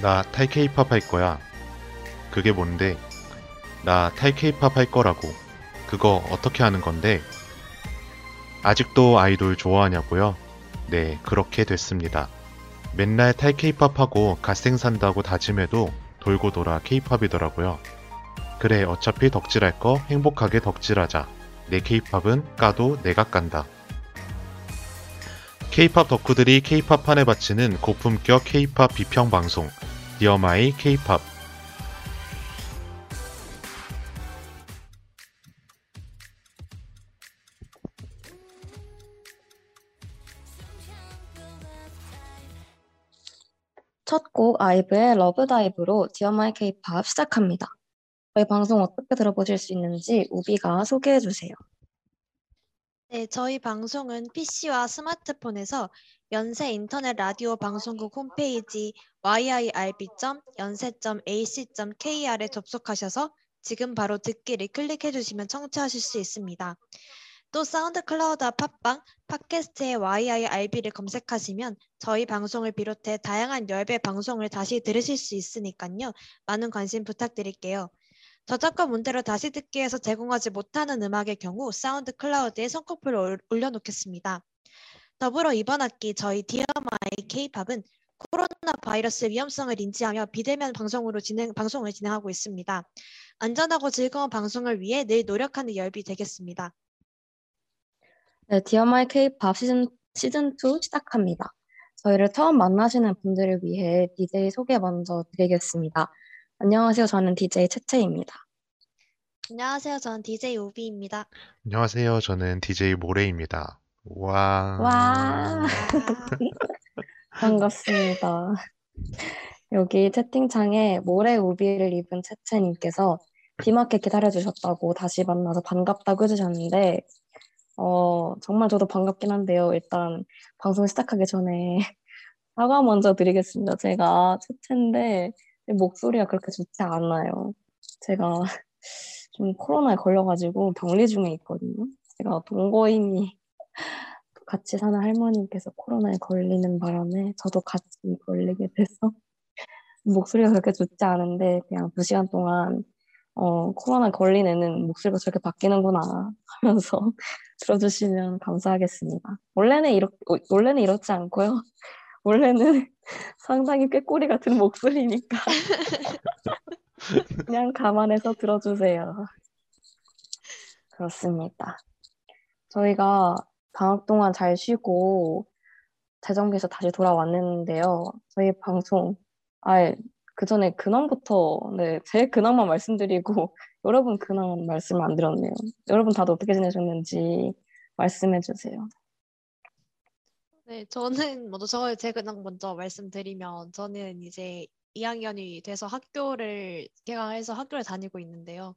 나 타이 케이팝 할 거야. 그게 뭔데? 나 타이 케이팝 할 거라고. 그거 어떻게 하는 건데? 아직도 아이돌 좋아하냐고요? 네, 그렇게 됐습니다. 맨날 타이 케이팝 하고 갓생 산다고 다짐해도 돌고 돌아 케이팝이더라고요. 그래, 어차피 덕질할 거 행복하게 덕질하자. 내 케이팝은 까도 내가 깐다. 케이팝 덕후들이 케이팝 판에 바치는 고품격 케이팝 비평 방송 Dear My 케이팝 첫 곡 아이브의 Love Dive로 Dear My 케이팝 시작합니다. 저희 방송 어떻게 들어보실 수 있는지 우비가 소개해 주세요. 네, 저희 방송은 PC와 스마트폰에서 연세 인터넷 라디오 방송국 홈페이지 yirb.연세.ac.kr에 접속하셔서 지금 바로 듣기를 클릭해 주시면 청취하실 수 있습니다. 또 사운드 클라우드와 팟빵, 팟캐스트의 YIRB를 검색하시면 저희 방송을 비롯해 다양한 열배 방송을 다시 들으실 수 있으니까요. 많은 관심 부탁드릴게요. 저작권 문제로 다시 듣기 위해서 제공하지 못하는 음악의 경우 SoundCloud에 선곡표를 올려놓겠습니다. 더불어 이번 학기 저희 Dear My K-팝은 코로나 바이러스 위험성을 인지하며 비대면 방송으로 진행, 방송을 진행하고 있습니다. 안전하고 즐거운 방송을 위해 늘 노력하는 열비 되겠습니다. 네, Dear My 케이팝 시즌, 시즌 2 시작합니다. 저희를 처음 만나시는 분들을 위해 DJ 소개 먼저 드리겠습니다. 안녕하세요. 저는 DJ 채채입니다. 안녕하세요. 저는 DJ 우비입니다. 안녕하세요. 저는 DJ 모레입니다. 와. 와, 반갑습니다. 여기 채팅창에 모래 우비를 입은 채채님께서 비맞게 기다려주셨다고 다시 만나서 반갑다고 해주셨는데, 어, 정말 저도 반갑긴 한데요. 일단 방송 시작하기 전에 사과 먼저 드리겠습니다. 제가 채채인데 목소리가 그렇게 좋지 않아요. 제가 좀 코로나에 걸려가지고 격리 중에 있거든요. 제가 동거인이 같이 사는 할머님께서 코로나에 걸리는 바람에 저도 같이 걸리게 돼서 목소리가 그렇게 좋지 않은데 그냥 두 시간 동안 어, 코로나 걸린 애는 목소리가 저렇게 바뀌는구나 하면서 들어주시면 감사하겠습니다. 원래는 이렇 원래는 이렇지 않고요. 원래는 상당히 꾀꼬리 같은 목소리니까 그냥 감안해서 들어주세요. 그렇습니다. 저희가 방학 동안 잘 쉬고 재정비해서 다시 돌아왔는데요. 저희 방송, 아, 그 전에 근황부터, 네, 제 근황만 말씀드리고 여러분 근황 말씀 안 드렸네요. 여러분 다들 어떻게 지내셨는지 말씀해 주세요. 네, 저는 먼저 저제 근황 먼저 말씀드리면 저는 이제 2학년이 돼서 학교를 개강해서 학교를 다니고 있는데요.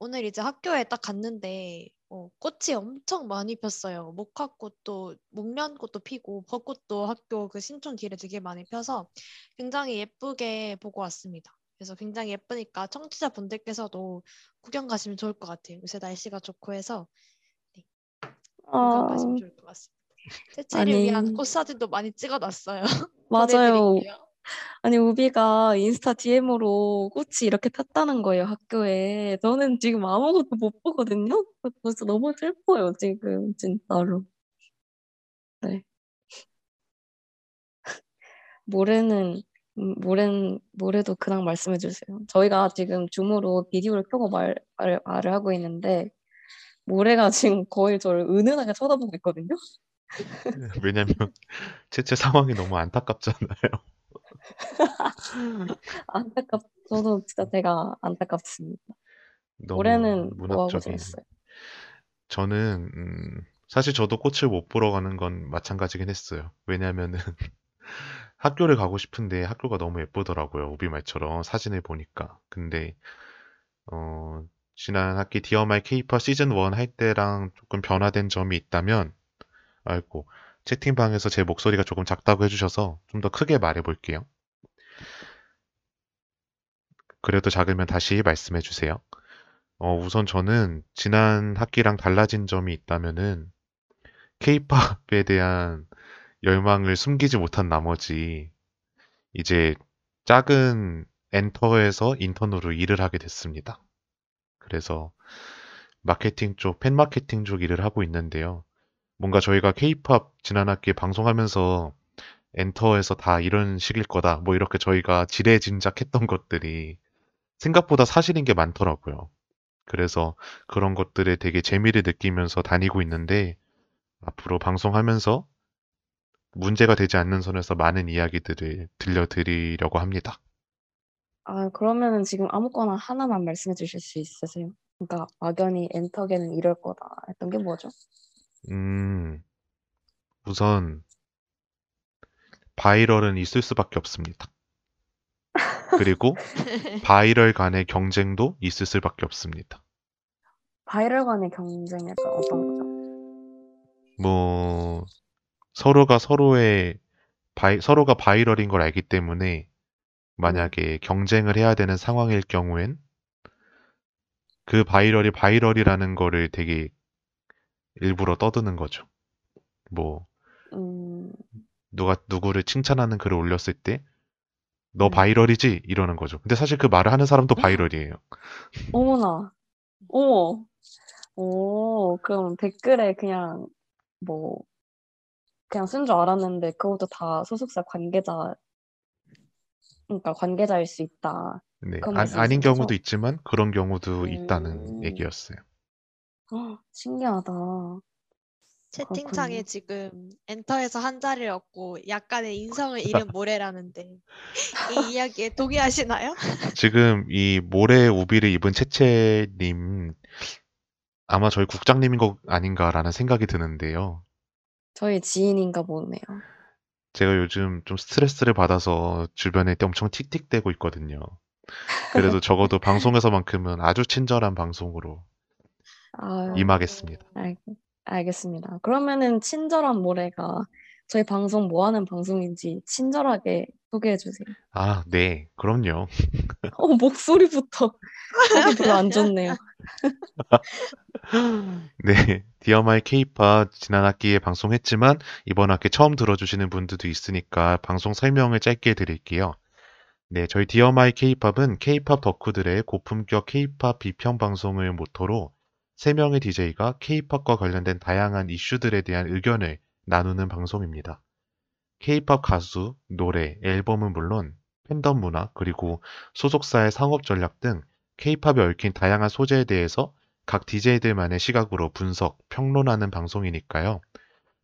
오늘 이제 학교에 딱 갔는데 어, 꽃이 엄청 많이 폈어요. 목화꽃도 목련꽃도 피고 벚꽃도 학교 그 신촌 길에 되게 많이 펴서 굉장히 예쁘게 보고 왔습니다. 그래서 굉장히 예쁘니까 청취자 분들께서도 구경 가시면 좋을 것 같아요. 요새 날씨가 좋고 해서 네, 구경 가시면 좋을 것 같습니다. 채채를. 위한 꽃 사진도 많이 찍어놨어요. 맞아요. 보내드릴게요. 아니, 우비가 인스타 DM으로 꽃이 이렇게 폈다는 거예요, 학교에. 저는 지금 아무것도 못 보거든요? 그래서 너무 슬퍼요, 지금, 진짜로. 네. 모레는, 음, 모레는, 모레도 근황 말씀해 주세요. 저희가 지금 줌으로 비디오를 켜고 말, 말, 말을 하고 있는데, 모레가 지금 거의 저를 은은하게 쳐다보고 있거든요? 왜냐면 채채 상황이 너무 안타깝잖아요. 안타깝, 저도 진짜 제가 안타깝습니다. 올해는 뭐 문학적인. 지냈어요? 저는 음, 사실 저도 꽃을 못 보러 가는 건 마찬가지긴 했어요. 왜냐면은 학교를 가고 싶은데 학교가 너무 예쁘더라고요. 우비 말처럼 사진을 보니까. 근데 어, 지난 학기 Dear My 케이팝 시즌 1 할 때랑 조금 변화된 점이 있다면 아이고 채팅방에서 제 목소리가 조금 작다고 해주셔서 좀 더 크게 말해 볼게요. 그래도 작으면 다시 말씀해 주세요. 어, 우선 저는 지난 학기랑 달라진 점이 있다면은 케이팝에 대한 열망을 숨기지 못한 나머지 이제 작은 엔터에서 인턴으로 일을 하게 됐습니다. 그래서 마케팅 쪽, 팬 마케팅 쪽 일을 하고 있는데요. 뭔가 저희가 케이팝 지난 학기에 방송하면서 엔터에서 다 이런 식일 거다. 뭐 이렇게 저희가 지레짐작했던 것들이 생각보다 사실인 게 많더라고요. 그래서 그런 것들에 되게 재미를 느끼면서 다니고 있는데 앞으로 방송하면서 문제가 되지 않는 선에서 많은 이야기들을 들려드리려고 합니다. 아, 그러면은 지금 아무거나 하나만 말씀해 주실 수 있으세요? 그러니까 막연히 엔터계는 이럴 거다 했던 게 뭐죠? 음, 우선 바이럴은 있을 수밖에 없습니다. 그리고 바이럴 간의 경쟁도 있을 수밖에 없습니다. 바이럴 간의 경쟁 약간 어떤 거죠? 뭐 서로가 서로의 바이, 서로가 viral인 걸 알기 때문에 만약에 경쟁을 해야 되는 상황일 경우엔 그 viral이 viral이라는 거를 되게 일부러 떠드는 거죠. 뭐 음, 누가 누구를 칭찬하는 글을 올렸을 때너 음. viral이지? 이러는 거죠. 근데 사실 그 말을 하는 사람도 아. viral이에요. 어머나, 어머, 오, 그럼 댓글에 그냥 뭐 그냥 쓴 줄 알았는데 그것도 다 소속사 관계자, 그러니까 관계자일 수 있다. 네. 아, 거죠? 경우도 있지만 그런 경우도 음. 있다는 얘기였어요. 헉, 신기하다. 채팅창에 그렇군요. 지금 엔터에서 한 자리를 얻고 약간의 인성을 잃은 모래라는데 이 이야기에 동의하시나요? 지금 이 모래 우비를 입은 채채님 아마 저희 국장님인 거 아닌가라는 생각이 드는데요. 저희 지인인가 보네요. 제가 요즘 좀 스트레스를 받아서 주변에 엄청 틱틱대고 있거든요. 그래도 적어도 방송에서만큼은 아주 친절한 방송으로 아, 임하겠습니다. 알, 알겠습니다. 그러면은 친절한 모래가 저희 방송 뭐 하는 방송인지 친절하게 소개해 주세요. 아, 네, 그럼요. 어, 목소리부터 속이 별로 안 좋네요. 네, Dear My 케이팝 지난 학기에 방송했지만 이번 학기 처음 들어주시는 분들도 있으니까 방송 설명을 짧게 드릴게요. 네, 저희 Dear My 케이팝은 케이팝 덕후들의 고품격 케이팝 비평 방송을 모토로 3명의 DJ가 케이팝과 관련된 다양한 이슈들에 대한 의견을 나누는 방송입니다. 케이팝 가수, 노래, 앨범은 물론 팬덤 문화, 그리고 소속사의 상업 전략 등 케이팝에 얽힌 다양한 소재에 대해서 각 DJ들만의 시각으로 분석, 평론하는 방송이니까요.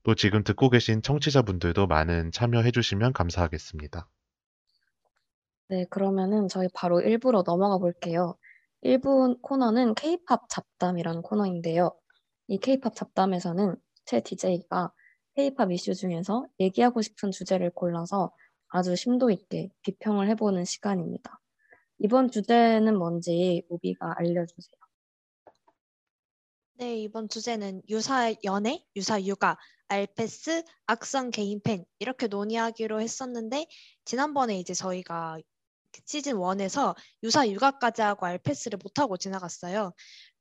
또 지금 듣고 계신 청취자분들도 많은 참여해 주시면 감사하겠습니다. 네, 그러면은 저희 바로 1부로 넘어가 볼게요. 1부 코너는 K-팝 잡담이라는 코너인데요. 이 K-팝 잡담에서는 제 DJ가 K-팝 이슈 중에서 얘기하고 싶은 주제를 골라서 아주 심도 있게 비평을 해보는 시간입니다. 이번 주제는 뭔지 우비가 알려주세요. 네, 이번 주제는 유사 연애, 유사 육아, 알패스, 악성 개인 팬 이렇게 논의하기로 했었는데 지난번에 이제 저희가 시즌 1에서 유사 육아까지 하고 알페스를 못하고 지나갔어요.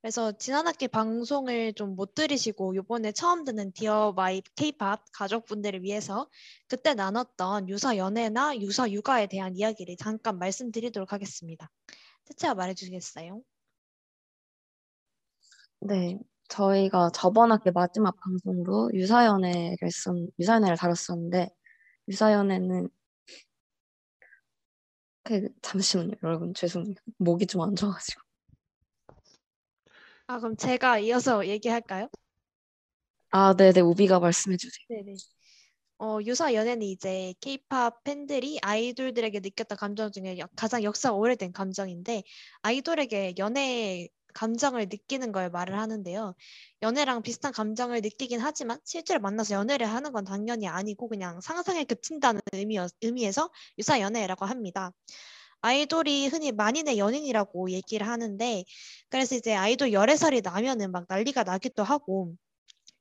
그래서 지난 학기 방송을 좀 못 들으시고 이번에 처음 듣는 Dear My 케이팝 가족분들을 위해서 그때 나눴던 유사 연애나 유사 육아에 대한 이야기를 잠깐 말씀드리도록 하겠습니다. 채채가 말해주시겠어요? 네, 저희가 저번 학기 마지막 방송으로 유사연애를 썼, 유사연애를 다뤘었는데 유사연애는 그 잠시만요, 여러분 죄송해요. 목이 좀 안 좋아가지고. 아 그럼 제가 이어서 얘기할까요? 아, 네네, 우비가 말씀해 주세요. 네네. 어, 유사 연애는 이제 케이팝 팬들이 아이돌들에게 느꼈던 감정 중에 역- 가장 역사 오래된 감정인데 아이돌에게 연애 감정을 느끼는 걸 말을 하는데요. 연애랑 비슷한 감정을 느끼긴 하지만 실제로 만나서 연애를 하는 건 당연히 아니고 그냥 상상에 그친다는 의미, 의미에서 유사 연애라고 합니다. 아이돌이 흔히 만인의 연인이라고 얘기를 하는데 그래서 이제 아이돌 열애설이 나면은 막 난리가 나기도 하고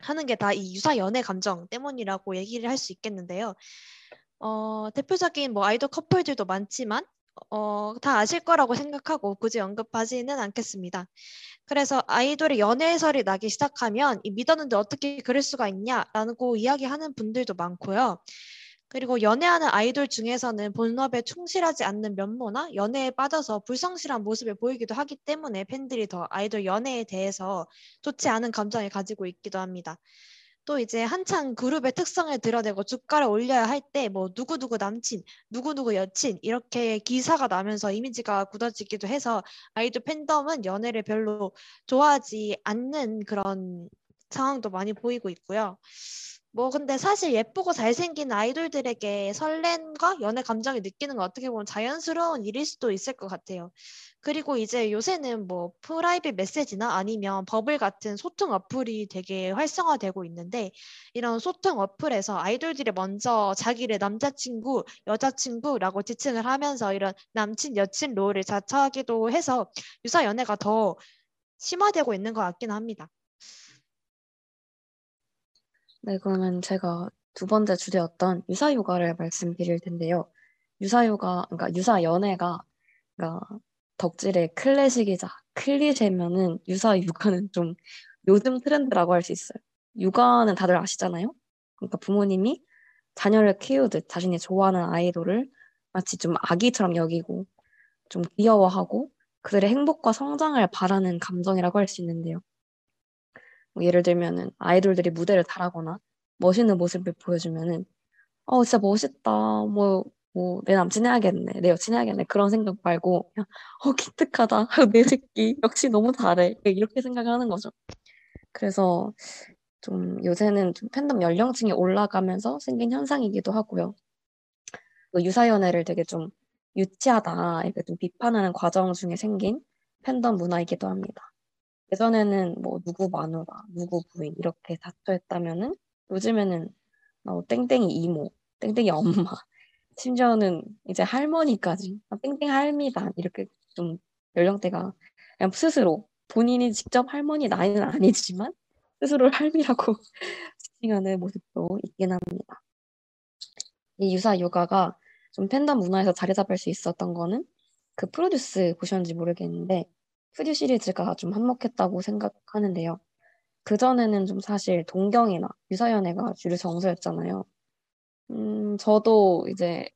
하는 게 다 이 유사 연애 감정 때문이라고 얘기를 할 수 있겠는데요. 어, 대표적인 뭐 아이돌 커플들도 많지만 어, 다 아실 거라고 생각하고 굳이 언급하지는 않겠습니다. 그래서 아이돌의 연애설이 나기 시작하면 이 믿었는데 어떻게 그럴 수가 있냐라고 이야기하는 분들도 많고요. 그리고 연애하는 아이돌 중에서는 본업에 충실하지 않는 면모나 연애에 빠져서 불성실한 모습을 보이기도 하기 때문에 팬들이 더 아이돌 연애에 대해서 좋지 않은 감정을 가지고 있기도 합니다. 또 이제 한창 그룹의 특성을 드러내고 주가를 올려야 할 때 뭐 누구누구 남친, 누구누구 여친 이렇게 기사가 나면서 이미지가 굳어지기도 해서 아이돌 팬덤은 연애를 별로 좋아하지 않는 그런 상황도 많이 보이고 있고요. 뭐 근데 사실 예쁘고 잘생긴 아이돌들에게 설렘과 연애 감정을 느끼는 건 어떻게 보면 자연스러운 일일 수도 있을 것 같아요. 그리고 이제 요새는 뭐 private 메시지나 아니면 버블 같은 소통 어플이 되게 활성화되고 있는데 이런 소통 어플에서 아이돌들이 먼저 자기를 남자친구, 여자친구라고 지칭을 하면서 이런 남친, 여친 role을 자처하기도 해서 유사 연애가 더 심화되고 있는 것 같긴 합니다. 네, 그러면 제가 두 번째 주제였던 유사휴가를 말씀드릴 텐데요. 유사휴가, 그러니까 유사 연애가, 그러니까 덕질의 클래식이자 클리셰면은 유사 육아는 좀 요즘 트렌드라고 할 수 있어요. 육아는 다들 아시잖아요. 그러니까 부모님이 자녀를 키우듯 자신이 좋아하는 아이돌을 마치 좀 아기처럼 여기고 좀 귀여워하고 그들의 행복과 성장을 바라는 감정이라고 할 수 있는데요. 뭐 예를 들면은 아이돌들이 무대를 달하거나 멋있는 모습을 보여주면은 어 진짜 멋있다. 뭐 뭐 내 남친 해야겠네. 내 여친 해야겠네. 그런 생각 말고 그냥 어 기특하다. 내 새끼. 역시 너무 잘해. 이렇게 생각하는 거죠. 그래서 좀 요새는 좀 팬덤 연령층이 올라가면서 생긴 현상이기도 하고요. 그 유사연애를 되게 좀 유치하다. 이렇게 좀 비판하는 과정 중에 생긴 팬덤 문화이기도 합니다. 예전에는 뭐 누구 마누라, 누구 부인 이렇게 닫혀있다면은 요즘에는 뭐 땡땡이 이모, 땡땡이 엄마, 심지어는 이제 할머니까지 아, 땡땡 할미다 이렇게 좀 연령대가 그냥 스스로 본인이 직접 할머니 나이는 아니지만 스스로를 할미라고 지칭하는 모습도 있긴 합니다. 이 유사 요가가 좀 팬덤 문화에서 자리 잡을 수 있었던 거는 그 프로듀스 보셨는지 모르겠는데 푸듀 시리즈가 좀 한몫했다고 생각하는데요. 그전에는 좀 사실 동경이나 유사연애가 주류 정서였잖아요. 음, 저도 이제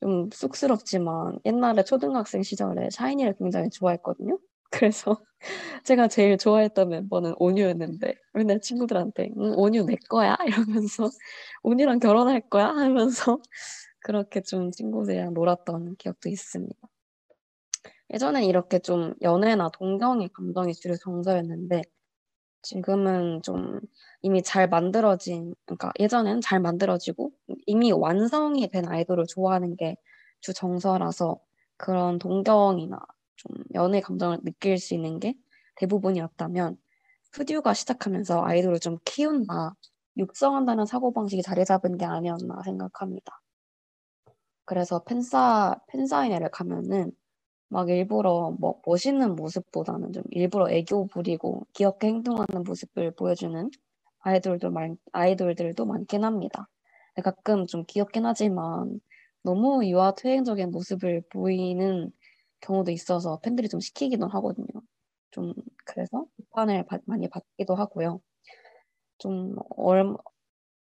좀 쑥스럽지만 옛날에 초등학생 시절에 샤이니를 굉장히 좋아했거든요. 그래서 제가 제일 좋아했던 멤버는 온유였는데 맨날 친구들한테 응, 온유 내 거야 이러면서 온유랑 결혼할 거야 하면서 그렇게 좀 친구들이랑 놀았던 기억도 있습니다. 예전엔 이렇게 좀 연애나 동경의 감정이 주류 정서였는데 지금은 좀 이미 잘 만들어진 그러니까 예전엔 잘 만들어지고 이미 완성이 된 아이돌을 좋아하는 게 주 정서라서 그런 동경이나 좀 연애 감정을 느낄 수 있는 게 대부분이었다면 푸듀가 시작하면서 아이돌을 좀 키운다, 육성한다는 사고방식이 자리 잡은 게 아니었나 생각합니다. 그래서 팬사, 팬사인회를 가면은 막 일부러 뭐 멋있는 모습보다는 좀 일부러 애교 부리고 귀엽게 행동하는 모습을 보여주는 아이돌도 많, 아이돌들도 많긴 합니다. 가끔 좀 귀엽긴 하지만 너무 유아투행적인 모습을 보이는 경우도 있어서 팬들이 좀 시키기도 하거든요. 좀 그래서 비판을 받, 많이 받기도 하고요. 좀 얼,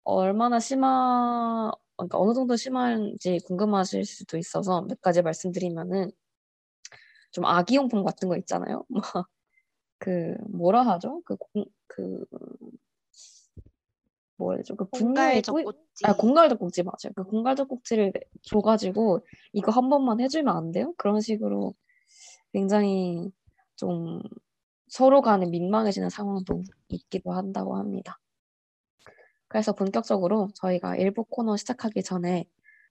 얼마나 심한 그러니까 어느 정도 심한지 궁금하실 수도 있어서 몇 가지 말씀드리면은 좀 아기용품 같은 거 있잖아요. 그 뭐라 하죠? 그 공, 그 뭐라죠? 그 분유에 젖꼭지. 아 공갈 젖꼭지 맞아요. 그 공갈 젖꼭지를 줘가지고 이거 한 번만 해주면 안 돼요? 그런 식으로 굉장히 좀 서로 간에 민망해지는 상황도 있기도 한다고 합니다. 그래서 본격적으로 저희가 일부 코너 시작하기 전에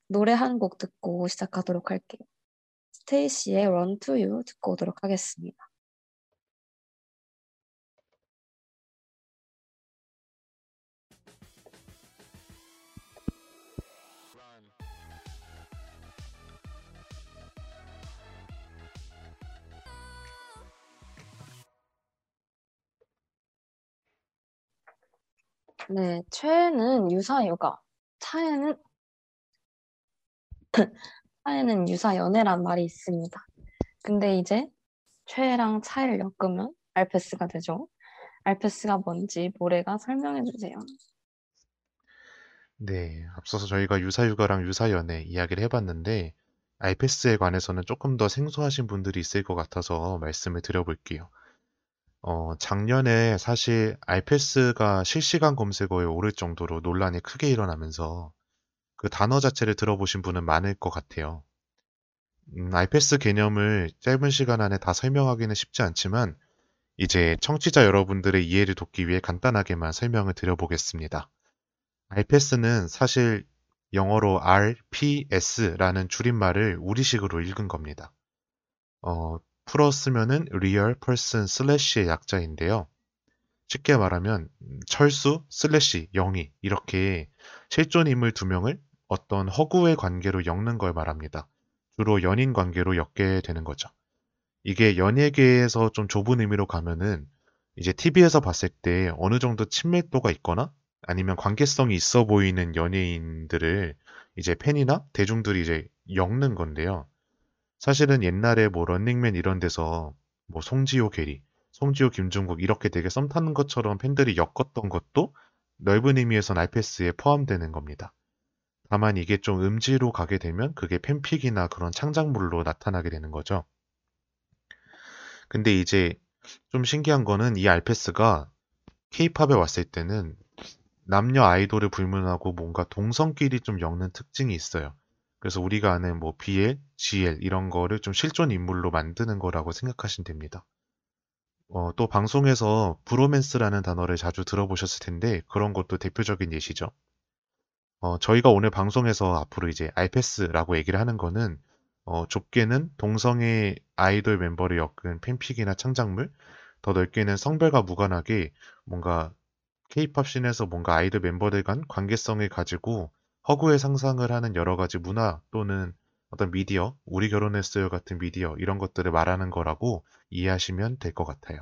노래 한 곡 듣고 시작하도록 할게요. 스테이시의 Run to You 듣고 오도록 하겠습니다. 네, 최애는 유사 요가, 차에는 차에는 유사 연애란 말이 있습니다. 근데 이제 최애랑 차이를 엮으면 알페스가 되죠. 알페스가 뭔지 모래가 설명해 주세요. 네, 앞서서 저희가 유사육아랑 유사연애 이야기를 해봤는데, 아이패스에 관해서는 조금 더 생소하신 분들이 있을 것 같아서 말씀을 드려볼게요. 어, 작년에 사실 아이패스가 실시간 검색어에 오를 정도로 논란이 크게 일어나면서 그 단어 자체를 들어보신 분은 많을 것 같아요. 음, 아이패스 개념을 짧은 시간 안에 다 설명하기는 쉽지 않지만, 이제 청취자 여러분들의 이해를 돕기 위해 간단하게만 설명을 드려보겠습니다. iPass는 사실 영어로 RPS라는 줄임말을 우리식으로 읽은 겁니다. 어, 풀어 쓰면은 Real Person Slash의 약자인데요. 쉽게 말하면 음, 철수 slash 영희 이렇게 실존 인물 두 명을 어떤 허구의 관계로 엮는 걸 말합니다. 주로 연인 관계로 엮게 되는 거죠. 이게 연예계에서 좀 좁은 의미로 가면은 이제 TV에서 봤을 때 어느 정도 친밀도가 있거나 아니면 관계성이 있어 보이는 연예인들을 이제 팬이나 대중들이 이제 엮는 건데요. 사실은 옛날에 뭐 런닝맨 이런 데서 뭐 송지효 게리, 송지효 김종국 이렇게 되게 썸 타는 것처럼 팬들이 엮었던 것도 넓은 의미에선 알패스에 포함되는 겁니다. 다만 이게 좀 음지로 가게 되면 그게 팬픽이나 그런 창작물로 나타나게 되는 거죠. 근데 이제 좀 신기한 거는 이 알패스가 케이팝에 왔을 때는 남녀 아이돌을 불문하고 뭔가 동성끼리 좀 엮는 특징이 있어요. 그래서 우리가 아는 뭐 BL, GL 이런 거를 좀 실존 인물로 만드는 거라고 생각하시면 됩니다. 어, 또 방송에서 브로맨스라는 단어를 자주 들어보셨을 텐데 그런 것도 대표적인 예시죠. 어, 저희가 오늘 방송에서 앞으로 이제 알패스라고 얘기를 하는 거는 어, 좁게는 동성애 아이돌 멤버를 엮은 팬픽이나 창작물, 더 넓게는 성별과 무관하게 뭔가 케이팝 scene에서 뭔가 아이돌 멤버들 간 관계성을 가지고 허구의 상상을 하는 여러 가지 문화 또는 어떤 미디어, 우리 결혼했어요 같은 미디어 이런 것들을 말하는 거라고 이해하시면 될 것 같아요.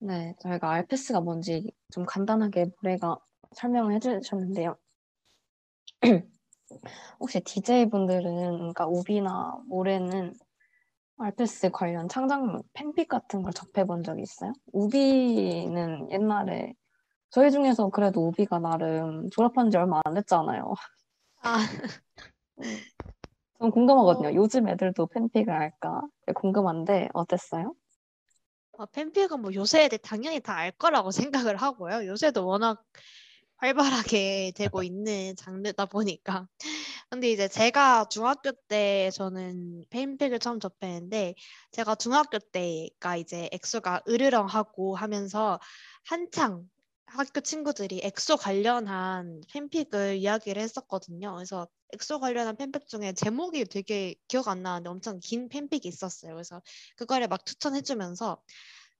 네, 저희가 알페스가 뭔지 좀 간단하게 모래가 설명을 해주셨는데요. 혹시 DJ분들은, 그러니까 우비나 모래는 알패스 관련 창작물, 팬픽 같은 걸 접해본 적 있어요? 우비는 옛날에 저희 중에서 그래도 우비가 나름 졸업한 지 얼마 안 됐잖아요. 아, 좀 궁금하거든요. 어. 요즘 애들도 팬픽을 할까? 궁금한데 어땠어요? 어, 팬픽은 뭐 요새 애들 당연히 다 알 거라고 생각을 하고요. 요새도 워낙 활발하게 되고 있는 장르다 보니까. 근데 이제 제가 중학교 때 저는 팬픽을 처음 접했는데 제가 중학교 때가 이제 엑소가 으르렁하고 하면서 한창 학교 친구들이 엑소 관련한 팬픽을 이야기를 했었거든요. 그래서 엑소 관련한 팬픽 중에 제목이 되게 기억 안 나는데 엄청 긴 팬픽이 있었어요. 그래서 그거를 막 추천해주면서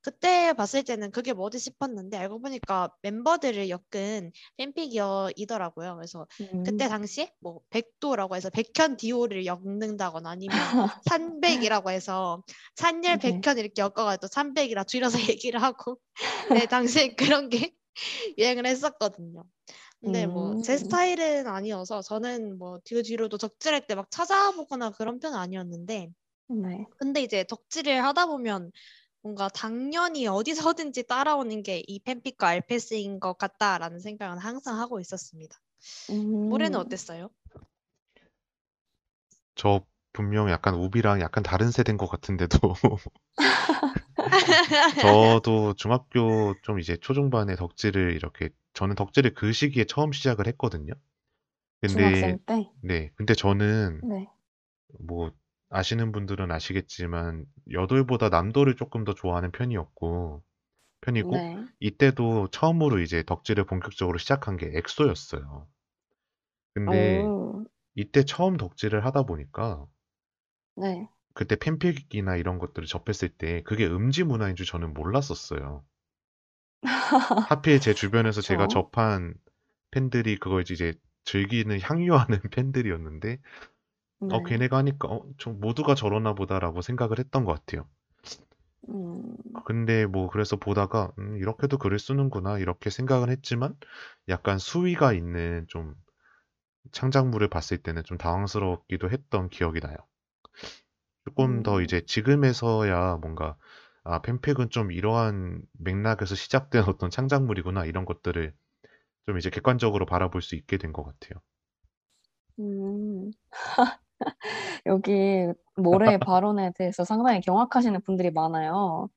그때 봤을 때는 그게 뭐지 싶었는데 알고 보니까 멤버들을 엮은 팬픽이더라고요. 그래서 음, 그때 당시에 뭐 백도라고 해서 백현 디오를 엮는다거나 아니면 산백이라고 해서 찬열 네. 백현 이렇게 엮어가지고 산백이라 줄여서 얘기를 하고 네 당시에 그런 게 유행을 했었거든요. 근데 뭐제 음. 스타일은 아니어서 저는 뭐 뒤로 뒤로도 덕질할 때 막 찾아보거나 그런 편은 아니었는데 네. 근데 이제 덕질을 하다 보면 뭔가 당연히 어디서든지 따라오는 게 이 팬픽과 알패스인 것 같다라는 생각은 항상 하고 있었습니다. 음, 어땠어요? 저 분명 약간 우비랑 약간 다른 세대인 것 같은데도 저도 중학교 좀 이제 초중반에 덕질을 이렇게 저는 덕질을 그 시기에 처음 시작을 했거든요. 근데 중학생 때? 네, 근데 저는 네. 뭐 아시는 분들은 아시겠지만 여돌보다 남돌을 조금 더 좋아하는 편이었고 편이고 네. 이때도 처음으로 이제 덕질을 본격적으로 시작한 게 엑소였어요. 근데 오, 이때 처음 덕질을 하다 보니까 네. 그때 팬픽이나 이런 것들을 접했을 때 그게 음지 문화인 줄 저는 몰랐었어요. 하필 제 주변에서 제가 그쵸. 접한 팬들이 그걸 이제 즐기는 향유하는 팬들이었는데 어 네. 걔네가 하니까 어, 저 모두가 저러나 보다라고 생각을 했던 것 같아요. 음, 근데 뭐 그래서 보다가 음, 이렇게도 글을 쓰는구나 이렇게 생각은 했지만 약간 수위가 있는 좀 창작물을 봤을 때는 좀 당황스럽기도 했던 기억이 나요. 조금 더 음, 이제 지금에서야 뭔가 아, 팬픽은 좀 이러한 맥락에서 시작된 어떤 창작물이구나 이런 것들을 좀 이제 객관적으로 바라볼 수 있게 된 것 같아요. 음. 여기 모래의 발언에 대해서 상당히 경악하시는 분들이 많아요.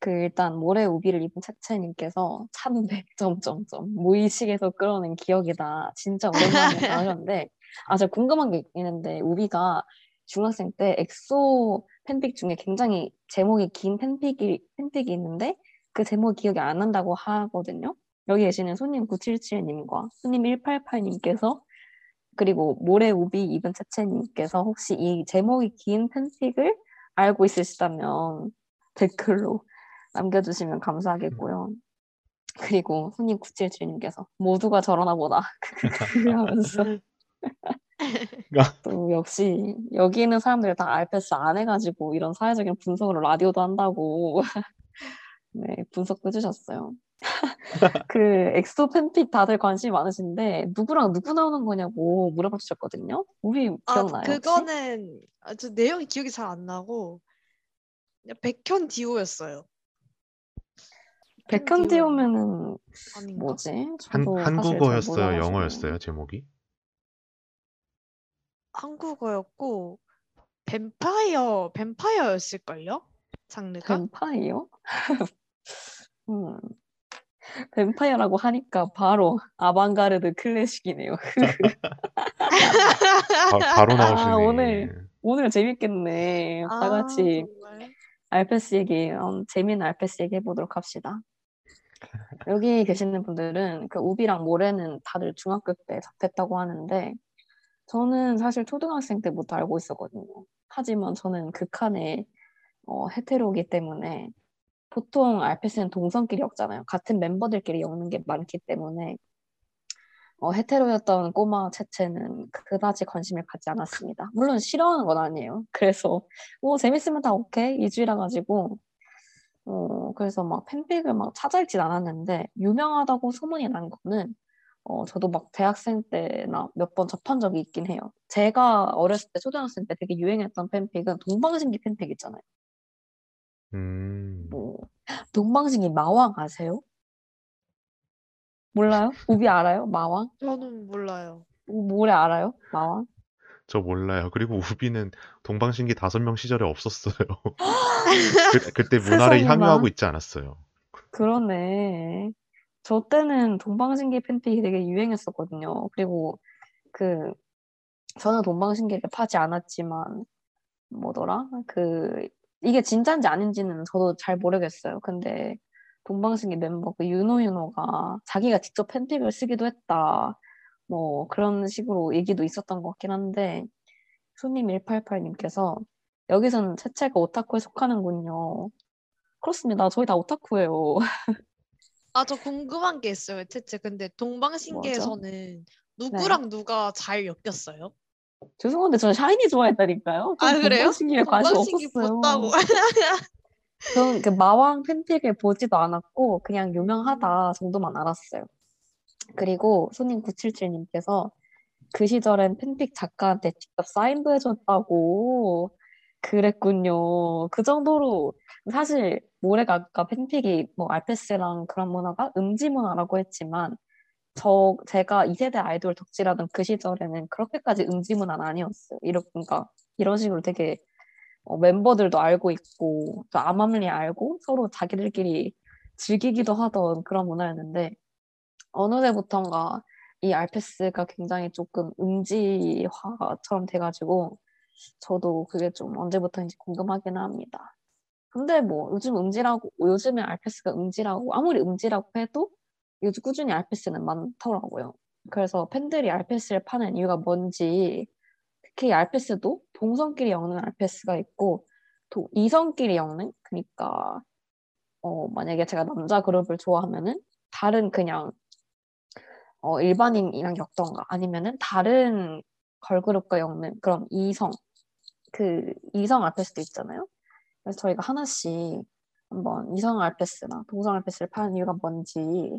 그 일단 모래 우비를 입은 채채님께서 찬백 점점점 무의식에서 끌어낸 기억이다. 진짜 오랜만에 나오셨는데 아 제가 궁금한 게 있는데 우비가 중학생 때 엑소 팬픽 중에 굉장히 제목이 긴 팬픽이 팬픽이 있는데 그 제목 기억이 안 난다고 하거든요. 여기 계시는 손님 977님과 손님 188님께서 그리고 모래 우비 입은 채채님께서 혹시 이 제목이 긴 팬픽을 알고 있으시다면 댓글로 남겨주시면 감사하겠고요. 그리고 손님 977님께서 모두가 저러나 보다 하면서 또 역시 여기 있는 사람들 다 알페스 안 해가지고 이런 사회적인 분석으로 라디오도 한다고 네 분석도 해주셨어요. 그 엑소 팬픽 다들 관심이 많으신데 누구랑 누구 나오는 거냐고 물어봐 주셨거든요. 우리 아, 기억나요? 혹시? 그거는 아, 저 내용이 기억이 잘 안 나고 백현 디오였어요. 백현 아닌가? 뭐지? 한, 한국어였어요? 영어였어요? 제목이? 한국어였고 뱀파이어 뱀파이어였을걸요? 장르가? 뱀파이어? 음. 뱀파이어라고 하니까 바로 아방가르드 클래식이네요. 바, 바로 나오시네. 아, 오늘. 오늘 재밌겠네. 다 같이 아? 알페스 얘기, 음, 재미있는 알페스 얘기 해보도록 합시다. 여기 계시는 분들은 그 우비랑 모래는 다들 중학교 때 접했다고 하는데 저는 사실 초등학생 때부터 알고 있었거든요. 하지만 저는 극한의 어, 헤테로기 때문에 보통 알페스는 동성끼리 엮잖아요. 같은 멤버들끼리 엮는 게 많기 때문에 어, 헤테로였던 꼬마 채채는 그다지 관심을 갖지 않았습니다. 물론 싫어하는 건 아니에요. 그래서 뭐 재밌으면 다 오케이 이주이라 가지고 어 그래서 막 팬픽을 막 찾아 읽진 않았는데 유명하다고 소문이 난 거는 어 저도 막 대학생 때나 몇 번 접한 적이 있긴 해요. 제가 어렸을 때 초등학생 때 되게 유행했던 팬픽은 동방신기 팬픽 있잖아요. 음, 뭐 동방신기 마왕 아세요? 몰라요? 우비 알아요? 마왕? 저는 몰라요. 모래 알아요? 마왕? 저 몰라요. 그리고 우비는 동방신기 다섯 명 시절에 없었어요. 그, 그때 문화를 세상에나. 향유하고 있지 않았어요. 그러네. 저 때는 동방신기 팬픽이 되게 유행했었거든요. 그리고 그 저는 동방신기를 파지 않았지만 뭐더라? 그 이게 진짜인지 아닌지는 저도 잘 모르겠어요. 근데 동방신기 멤버 그 윤호 윤호가 자기가 직접 팬픽을 쓰기도 했다. 뭐 그런 식으로 얘기도 있었던 것 같긴 한데 손님 188님께서 여기서는 채채가 오타쿠에 속하는군요. 그렇습니다. 저희 다 오타쿠예요. 아, 저 궁금한 게 있어요, 채채. 근데 동방신기에서는 누구랑 누가 잘 엮였어요? 죄송한데 저는 샤이니 좋아했다니까요. 아, 그래요? 동방신기에 관심 동방신기 없었어요. 봤다고. 저는 그 마왕 팬픽을 보지도 않았고 그냥 유명하다 정도만 알았어요. 그리고 손님 977님께서 그 시절엔 팬픽 작가한테 직접 사인도 해줬다고 그랬군요. 그 정도로 사실 모래가 아까 팬픽이 뭐 알페스랑 그런 문화가 음지 문화라고 했지만 저 제가 2세대 아이돌 덕질하던 그 시절에는 그렇게까지 음지 문화는 아니었어요. 이런 그러니까 이런 식으로 되게 어, 멤버들도 알고 있고 또 암암리 알고 서로 자기들끼리 즐기기도 하던 그런 문화였는데 어느 때부턴가 이 알페스가 굉장히 조금 음지화처럼 돼가지고 저도 그게 좀 언제부터인지 궁금하긴 합니다. 근데 뭐 요즘 음지라고 요즘에 알페스가 음지라고 아무리 음지라고 해도 요즘 꾸준히 알페스는 많더라고요. 그래서 팬들이 알페스를 파는 이유가 뭔지 특히 알페스도 동성끼리 엮는 알페스가 있고 또 이성끼리 엮는 그러니까 어 만약에 제가 남자 그룹을 좋아하면은 다른 그냥 어 일반인이랑 엮던가 아니면은 다른 걸그룹과 엮는 그런 이성 그 이성 알페스도 있잖아요. 그래서 저희가 하나씩 한번 이성 알페스나 동성 알페스를 파는 이유가 뭔지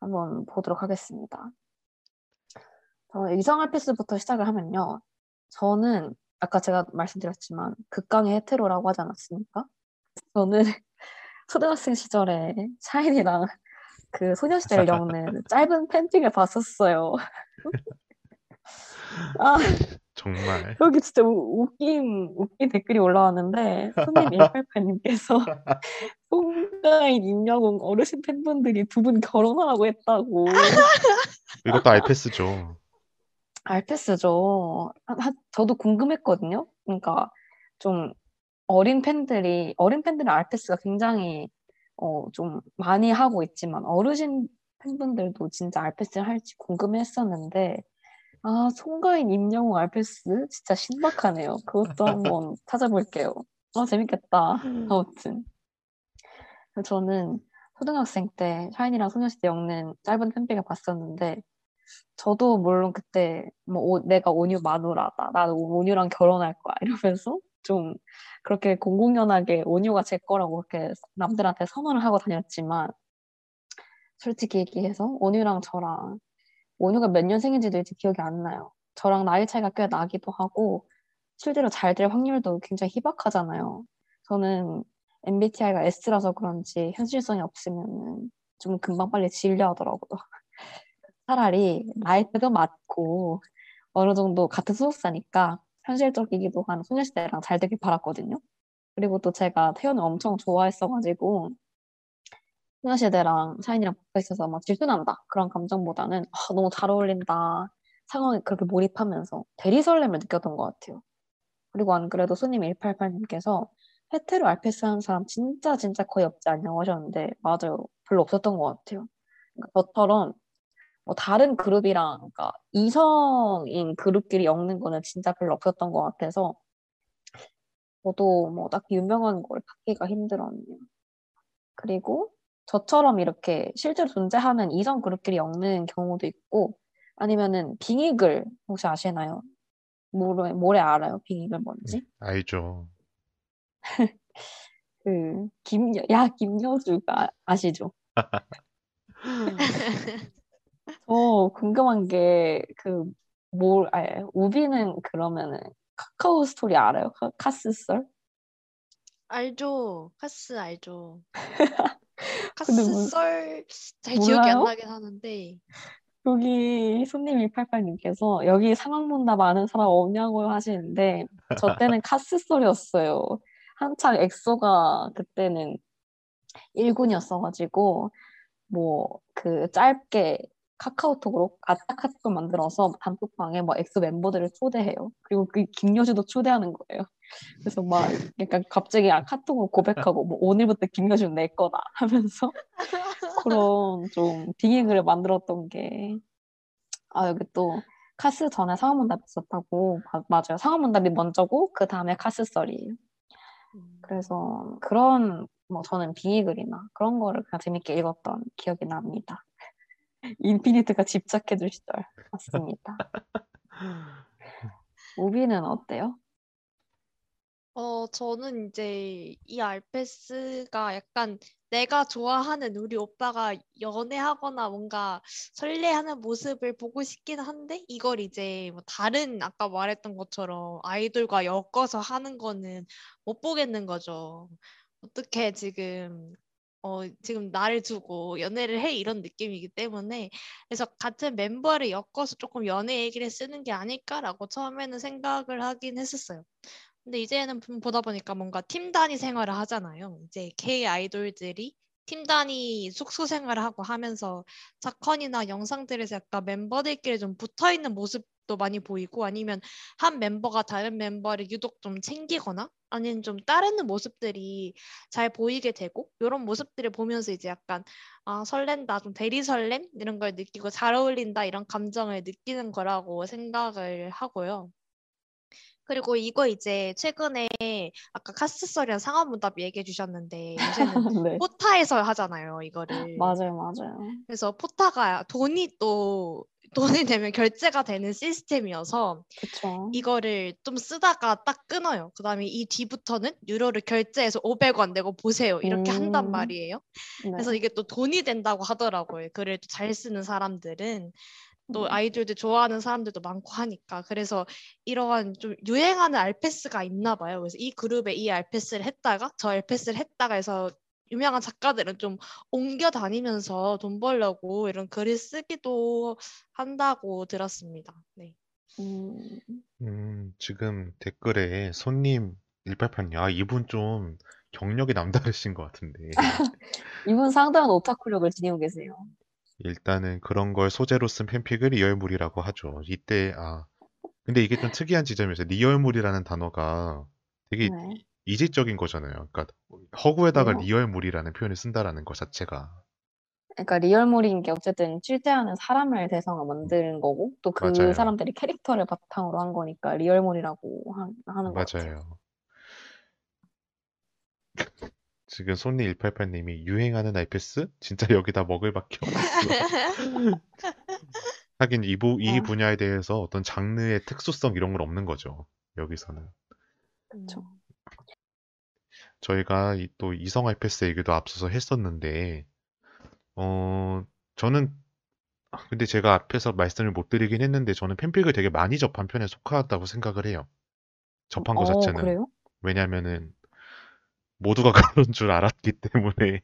한번 보도록 하겠습니다. 저 이성 알페스부터 시작을 하면요. 저는 아까 제가 말씀드렸지만 극강의 헤테로라고 하지 않았습니까? 저는 초등학생 시절에 샤인이랑 그 소녀시대를 엮는 짧은 팬픽을 봤었어요. 아, 정말. 여기 진짜 우- 웃긴, 웃긴 댓글이 올라왔는데, 손님 188님께서 송가인, 임영웅 어르신 팬분들이 두 분 결혼하라고 했다고. 이것도 알패스죠. 알패스죠. 아, 하- 저도 궁금했거든요. 그러니까 좀 어린 팬들이, 어린 팬들은 알패스가 굉장히 어, 좀 많이 하고 있지만 어르신 팬분들도 진짜 알패스를 할지 궁금했었는데 아, 송가인, 임영웅 알패스 진짜 신박하네요. 그것도 한번 찾아볼게요. 아, 재밌겠다. 아무튼. 저는 초등학생 때 샤이니랑 소녀시대 엮는 짧은 팬픽을 봤었는데 저도 물론 그때 뭐 오- 내가 온유 마누라다. 나도 온유랑 결혼할 거야. 이러면서 좀 그렇게 공공연하게 온유가 제 거라고 그렇게 남들한테 선언을 하고 다녔지만 솔직히 얘기해서 온유랑 저랑 온유가 몇 년생인지도 이제 기억이 안 나요. 저랑 나이 차이가 꽤 나기도 하고 실제로 잘 될 확률도 굉장히 희박하잖아요. 저는 MBTI가 S라서 그런지 현실성이 없으면 좀 금방 빨리 질려 하더라고요. 차라리 나이대도 맞고 어느 정도 같은 소속사니까 현실적이기도 한 소녀시대랑 잘 되길 바랐거든요. 그리고 또 제가 태연을 엄청 좋아했어가지고 소녀시대랑 샤이니랑 붙어 있어서 막 질투난다 그런 감정보다는 아, 너무 잘 어울린다 상황에 그렇게 몰입하면서 대리 설렘을 느꼈던 것 같아요. 그리고 안 그래도 손님 188님께서 헤테로 알패스 하는 사람 진짜 진짜 거의 없지 않냐고 하셨는데 맞아요. 별로 없었던 것 같아요. 그러니까 저처럼 뭐 다른 그룹이랑 그러니까 이성인 그룹끼리 엮는 거는 진짜 별로 없었던 것 같아서 저도 뭐 딱히 유명한 걸 받기가 힘들었네요. 그리고 저처럼 이렇게 실제로 존재하는 이성 그룹끼리 엮는 경우도 있고 아니면은 빙의글 혹시 아시나요? 모래, 모래 알아요? 빙의글 뭔지? 알죠. 그 김여 야 김여주가 아시죠? 저 궁금한 게그뭘 아, 우비는 그러면은 카카오 스토리 알아요? 카, 카스 썰? 알죠. 카스 알죠. 근데 뭐- 카스 썰 잘 기억이 안 몰라요? 나긴 하는데 여기 손님 188님께서 여기 상황 문답 아는 사람 없냐고 하시는데 저 때는 카스썰이었어요. 한창 엑소가 그때는 1군이었어가지고 뭐 그 짧게 카카오톡으로 카톡을 만들어서 단톡방에 뭐 엑소 멤버들을 초대해요. 그리고 그 김여주도 초대하는 거예요. 그래서 막 약간 갑자기 아, 카톡으로 고백하고 뭐 오늘부터 김여주는 내 거다 하면서 그런 좀 빙의글을 만들었던 게 아 여기 또 카스 전에 상황문답 있었다고 마- 맞아요. 상황문답이 먼저고 그 다음에 카스 썰이에요. 음, 그래서 그런 뭐 저는 빙의글이나 그런 거를 그냥 재밌게 읽었던 기억이 납니다. 인피니트가 집착해줄 시절 맞습니다. 우비는 어때요? 어, 저는 이제 이 알페스가 약간 내가 좋아하는 우리 오빠가 연애하거나 뭔가 설레하는 모습을 보고 싶긴 한데 이걸 이제 뭐 다른 아까 말했던 것처럼 아이돌과 엮어서 하는 거는 못 보겠는 거죠. 어떻게 지금 어, 지금 나를 두고 연애를 해 이런 느낌이기 때문에 그래서 같은 멤버를 엮어서 조금 연애 얘기를 쓰는 게 아닐까라고 처음에는 생각을 하긴 했었어요. 근데 이제는 좀 보다 보니까 뭔가 팀 단위 생활을 하잖아요. 이제 K 아이돌들이 팀 단위 숙소 생활을 하고 하면서 사건이나 영상들에서 약간 멤버들끼리 좀 붙어 있는 모습도 많이 보이고 아니면 한 멤버가 다른 멤버를 유독 좀 챙기거나 아니면 좀 따르는 모습들이 잘 보이게 되고 이런 모습들을 보면서 이제 약간 아 설렌다 좀 대리 설렘 이런 걸 느끼고 잘 어울린다 이런 감정을 느끼는 거라고 생각을 하고요. 그리고 이거 이제 최근에 아까 카스썰이랑 상황문답 얘기해 주셨는데 요새는 네. 포타에서 하잖아요 이거를. 맞아요, 맞아요. 그래서 포타가 돈이 또 돈이 되면 결제가 되는 시스템이어서 그쵸. 이거를 좀 쓰다가 딱 끊어요. 그다음에 이 뒤부터는 유로를 결제해서 500원 내고 보세요. 이렇게 한단 음. 말이에요. 네. 그래서 이게 또 돈이 된다고 하더라고요. 글을 또잘 쓰는 사람들은 또 음. 아이돌들 좋아하는 사람들도 많고 하니까 그래서 이러한 좀 유행하는 알패스가 있나 봐요. 그래서 이 그룹에 이 알패스를 했다가 저 알패스를 했다가 해서 유명한 작가들은 좀 옮겨 다니면서 돈 벌려고 이런 글을 쓰기도 한다고 들었습니다. 네. 음, 음, 지금 댓글에 손님 188님, 아, 이분 좀 경력이 남다르신 것 같은데. 이분 상당한 오타쿠력을 지니고 계세요. 일단은 그런 걸 소재로 쓴 팬픽을 리얼물이라고 하죠. 이때, 아, 근데 이게 좀 특이한 지점이었어요. 리얼물이라는 단어가 되게 네. 이질적인 거잖아요. 그러니까 허구에다가 그래요? 리얼물이라는 표현을 쓴다라는 것 자체가. 그러니까 리얼물인 게 어쨌든 실제하는 사람을 대상으로 만든 거고 또 그 맞아요. 사람들이 캐릭터를 바탕으로 한 거니까 리얼물이라고 하, 같아요. 맞아요. 지금 손님 188님이 유행하는 아이패스? 진짜 여기다 먹을 밖에 없어. 하긴 이, 부, 이 아. 분야에 대해서 어떤 장르의 특수성 이런 건 없는 거죠. 여기서는. 그쵸. 저희가 이- 또 이성 아이패스 얘기도 앞서서 했었는데, 어, 저는, 아, 근데 제가 앞에서 말씀을 못 드리긴 했는데, 저는 팬픽을 되게 많이 접한 편에 속하다고 생각을 해요. 접한 것 어, 자체는. 그래요? 왜냐면은, 모두가 그런 줄 알았기 때문에.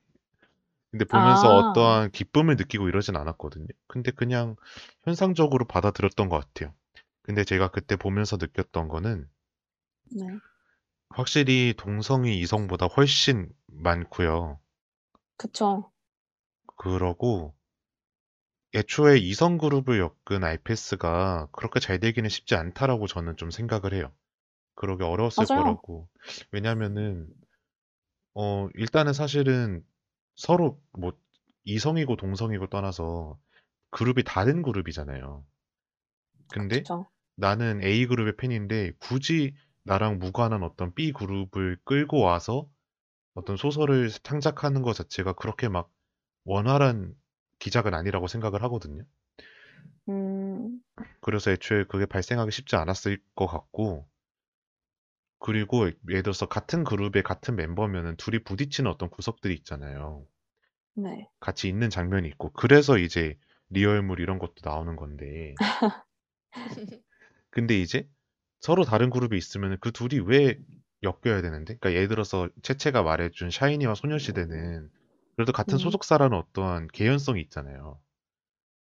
근데 보면서 아. 어떠한 기쁨을 느끼고 이러진 않았거든요. 근데 그냥 현상적으로 받아들였던 것 같아요. 근데 제가 그때 보면서 느꼈던 거는, 네. 확실히 동성이 이성보다 훨씬 많고요. 그쵸. 그러고 애초에 이성 그룹을 엮은 아이패스가 그렇게 잘 되기는 쉽지 않다라고 저는 좀 생각을 해요. 그러기 어려웠을 맞아요. 거라고. 왜냐면은 어 일단은 사실은 서로 뭐 이성이고 동성이고 떠나서 그룹이 다른 그룹이잖아요. 근데 그쵸. 나는 A 그룹의 팬인데 굳이 나랑 무관한 어떤 B 그룹을 끌고 와서 어떤 소설을 창작하는 것 자체가 그렇게 막 원활한 기작은 아니라고 생각을 하거든요. 음, 그래서 애초에 그게 발생하기 쉽지 않았을 것 같고, 그리고 예를 들어서 같은 그룹의 같은 멤버면은 둘이 부딪히는 어떤 구석들이 있잖아요. 네. 같이 있는 장면이 있고, 그래서 이제 리얼물 이런 것도 나오는 건데, 근데 이제 서로 다른 그룹이 있으면 그 둘이 왜 엮여야 되는데? 그러니까 예를 들어서 채채가 말해준 샤이니와 소녀시대는 그래도 같은 음. 소속사라는 어떠한 개연성이 있잖아요.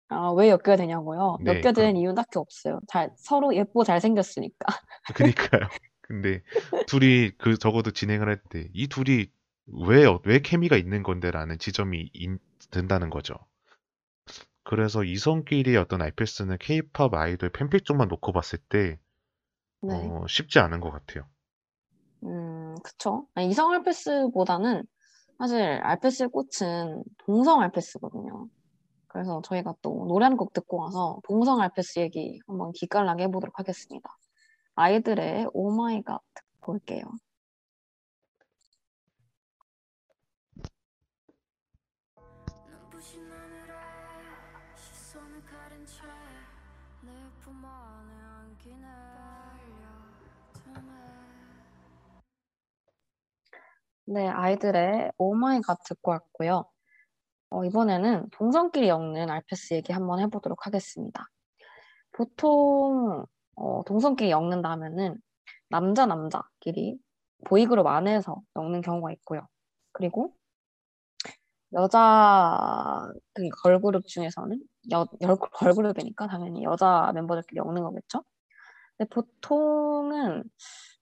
아, 왜 엮여야 되냐고요? 네, 엮여야 되는 그럼- 이유는 딱히 없어요. 잘, 서로 예쁘고 잘생겼으니까. 그니까요. 근데 둘이 그 적어도 진행을 할 때 이 둘이 왜, 어- 왜 케미가 있는 건데라는 지점이 인- 든다는 거죠. 그래서 이성끼리의 어떤 아이패스는 케이팝 아이돌 팬픽 쪽만 놓고 봤을 때 네. 어, 쉽지 않은 것 같아요. 음, 그쵸. 아니, 이성 알페스보다는 사실 알페스의 꽃은 동성 알페스거든요. 그래서 저희가 또 노래 한 곡 듣고 와서 동성 알페스 얘기 한번 기깔나게 해보도록 하겠습니다. 아이들의 Oh my god 듣고 올게요. 네, 아이들의 Oh my god 듣고 왔고요. 어, 이번에는 동성끼리 엮는 알페스 얘기 한번 해보도록 하겠습니다. 보통 어, 동성끼리 엮는다 하면은 남자 남자끼리 보이그룹 안에서 엮는 경우가 있고요. 그리고 여자 그 걸그룹 중에서는 여, 여, 걸그룹이니까 당연히 여자 멤버들끼리 엮는 거겠죠. 근데 보통은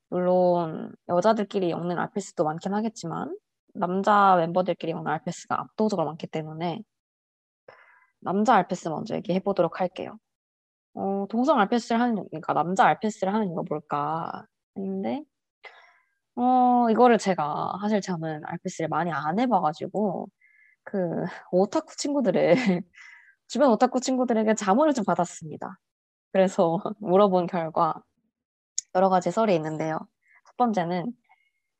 물론 여자들끼리 엮는 알패스도 많긴 하겠지만 남자 멤버들끼리 엮는 알패스가 압도적으로 많기 때문에 남자 알패스 먼저 얘기해 보도록 할게요. 어, 동성 알패스를 하는 그러니까 남자 알패스를 하는 이유가 뭘까 했는데 어, 이거를 제가 사실 저는 알패스를 많이 안 해봐가지고 그 오타쿠 친구들의 주변 오타쿠 친구들에게 자문을 좀 받았습니다. 그래서 물어본 결과 여러 가지 썰이 있는데요. 첫 번째는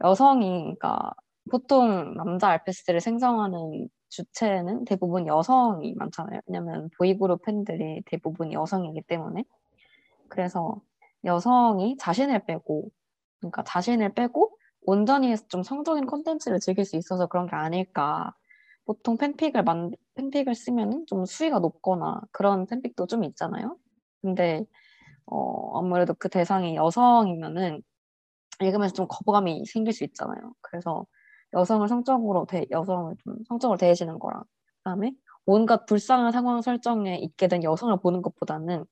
여성이 그러니까 보통 남자 알패스를 생성하는 주체는 대부분 여성이 많잖아요. 왜냐면 보이그룹 팬들이 대부분 여성이기 때문에 그래서 여성이 자신을 빼고 그러니까 자신을 빼고 온전히 좀 성적인 콘텐츠를 즐길 수 있어서 그런 게 아닐까. 보통 팬픽을 만 팬픽을 쓰면은 좀 수위가 높거나 그런 팬픽도 좀 있잖아요. 근데 어 아무래도 그 대상이 여성이면은 읽으면서 좀 거부감이 생길 수 있잖아요. 그래서 여성을 성적으로 대, 여성을 좀 성적으로 대해지는 거랑 그다음에 온갖 불쌍한 상황 설정에 있게 된 여성을 보는 것보다는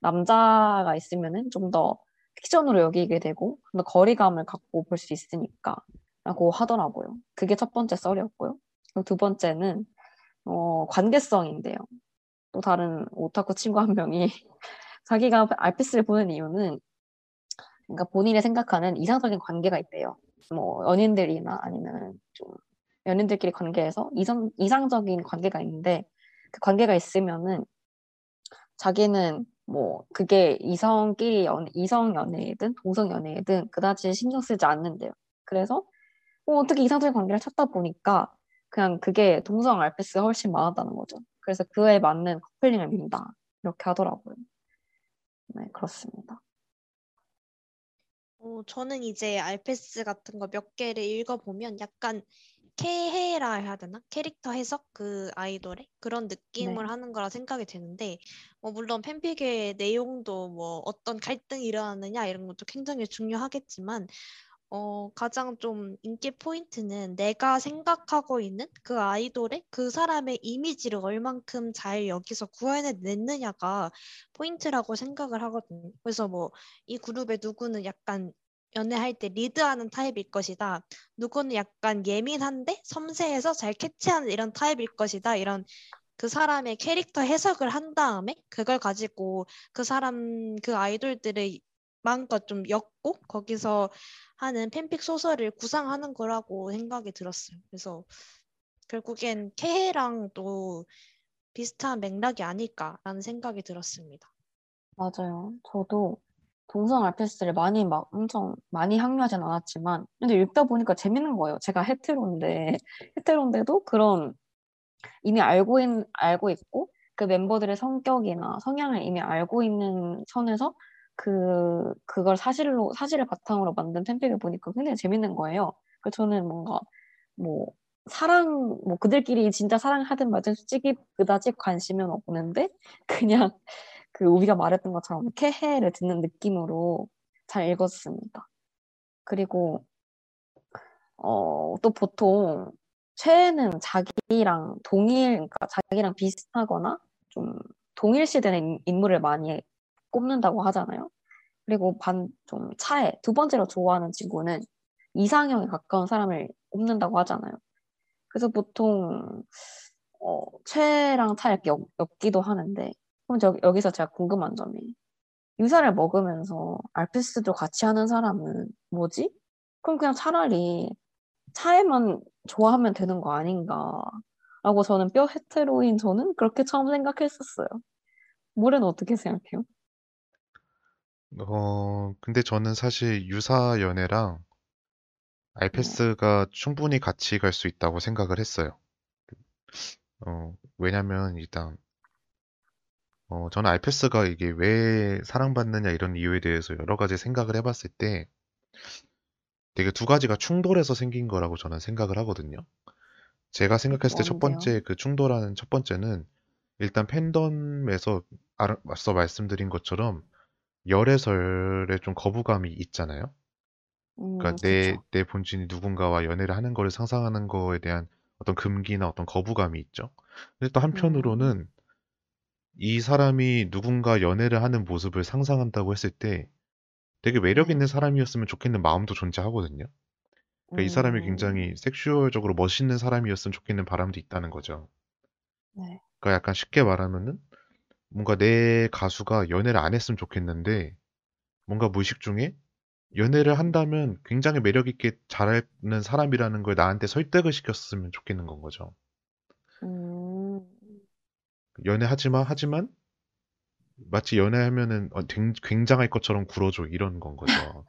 남자가 있으면은 좀 더 픽션으로 여기게 되고 좀 더 거리감을 갖고 볼 수 있으니까 라고 하더라고요. 그게 첫 번째 썰이었고요. 두 번째는 어, 관계성인데요. 또 다른 오타쿠 친구 한 명이 자기가 알피스를 보는 이유는 그러니까 본인이 생각하는 이상적인 관계가 있대요. 뭐 연인들이나 아니면 좀 연인들끼리 관계에서 이성, 이상적인 관계가 있는데 그 관계가 있으면은 자기는 뭐 그게 이성끼리 연, 이성 연애든 동성 연애든 그다지 신경 쓰지 않는데요. 그래서 뭐 어떻게 이상적인 관계를 찾다 보니까 그냥 그게 동성 알피스가 훨씬 많았다는 거죠. 그래서 그에 맞는 커플링을 민다 이렇게 하더라고요. 네 그렇습니다. 어, 저는 이제 알페스 같은 거 몇 개를 읽어보면 약간 캐해라 해야 되나? 캐릭터 해석 그 아이돌의 그런 느낌을 네. 하는 거라 생각이 되는데 뭐 물론 팬픽의 내용도 뭐 어떤 갈등이 일어나느냐 이런 것도 굉장히 중요하겠지만 어, 가장 좀 인기 포인트는 내가 생각하고 있는 그 아이돌의 그 사람의 이미지를 얼만큼 잘 여기서 구현해냈느냐가 포인트라고 생각을 하거든요. 그래서 뭐 이 그룹의 누구는 약간 연애할 때 리드하는 타입일 것이다. 누구는 약간 예민한데 섬세해서 잘 캐치하는 이런 타입일 것이다. 이런 그 사람의 캐릭터 해석을 한 다음에 그걸 가지고 그 사람 그 아이돌들의 마음껏 좀 엮고 거기서 하는 팬픽 소설을 구상하는 거라고 생각이 들었어요. 그래서 결국엔 케헤랑 또 비슷한 맥락이 아닐까라는 생각이 들었습니다. 맞아요. 저도 동성 알피스를 많이 막 엄청 많이 항류하진 않았지만 근데 읽다 보니까 재밌는 거예요. 제가 헤테로인데 헤테로인데도 그런 이미 알고 있, 알고 있고 그 멤버들의 성격이나 성향을 이미 알고 있는 선에서 그 그걸 사실로 사실을 바탕으로 만든 팬픽을 보니까 굉장히 재밌는 거예요. 그래서 저는 뭔가 뭐 사랑 뭐 그들끼리 진짜 사랑하든 말든 솔직히 그다지 관심은 없는데 그냥 그 우리가 말했던 것처럼 캐해를 듣는 느낌으로 잘 읽었습니다. 그리고 어, 또 보통 최애는 자기랑 동일, 그러니까 자기랑 비슷하거나 좀 동일시되는 인- 인물을 많이 꼽는다고 하잖아요. 그리고 반, 좀 차에 두 번째로 좋아하는 친구는 이상형에 가까운 사람을 꼽는다고 하잖아요. 그래서 보통 어, 최애랑 차에 이렇게 엮, 엮기도 하는데 그럼 저, 여기서 제가 궁금한 점이 유사를 먹으면서 알피스도 같이 하는 사람은 뭐지? 그럼 그냥 차라리 차에만 좋아하면 되는 거 아닌가? 라고 저는 뼈 헤테로인 저는 그렇게 처음 생각했었어요. 모래는 어떻게 생각해요? 어, 근데 저는 사실 유사 연애랑 알페스가 충분히 같이 갈 수 있다고 생각을 했어요. 어, 왜냐면 일단 어, 저는 알페스가 이게 왜 사랑받느냐 이런 이유에 대해서 여러 가지 생각을 해봤을 때 되게 두 가지가 충돌해서 생긴 거라고 저는 생각을 하거든요. 제가 생각했을 때 첫 뭔데요? 번째 그 충돌하는 첫 번째는 일단 팬덤에서 아- 앞서 말씀드린 것처럼 열애설에 좀 거부감이 있잖아요. 음, 그러니까 내, 그쵸. 내 본진이 누군가와 연애를 하는 거를 상상하는 거에 대한 어떤 금기나 어떤 거부감이 있죠. 근데 또 한편으로는 이 사람이 누군가 연애를 하는 모습을 상상한다고 했을 때 되게 매력 네. 있는 사람이었으면 좋겠는 마음도 존재하거든요. 그러니까 이 사람이 음, 굉장히 섹슈얼적으로 멋있는 사람이었으면 좋겠는 바람도 있다는 거죠. 네. 그러니까 약간 쉽게 말하면은 뭔가 내 가수가 연애를 안 했으면 좋겠는데 뭔가 무의식 중에 연애를 한다면 굉장히 매력 있게 잘하는 사람이라는 걸 나한테 설득을 시켰으면 좋겠는 건 거죠. 음, 연애하지 마 하지만 마치 연애하면은 어, 굉- 굉장할 것처럼 굴어줘 이런 건 거죠.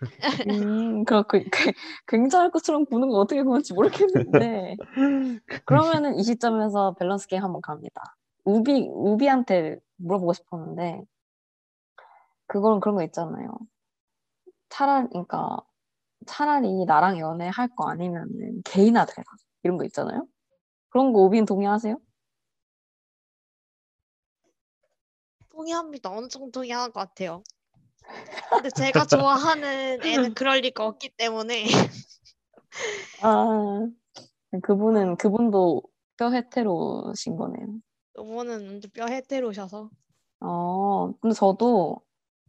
음, 그렇고 그- 굉장할 것처럼 보는 거 어떻게 보는지 모르겠는데 그러면은 이 시점에서 밸런스 게임 한번 갑니다. 우비 우비한테 물어보고 싶었는데 그거는 그런 거 있잖아요. 차라리 그러니까 차라리 나랑 연애할 거 아니면은 개인화 되라 이런 거 있잖아요. 그런 거 우비는 동의하세요? 동의합니다. 정도 동의하는 것 같아요. 근데 제가 좋아하는 애는 그럴 리가 없기 때문에 아, 그분은 그분도 뼈 헤테로신 거네요. 이번은 완전 뼈 헤테로셔서 어, 근데 저도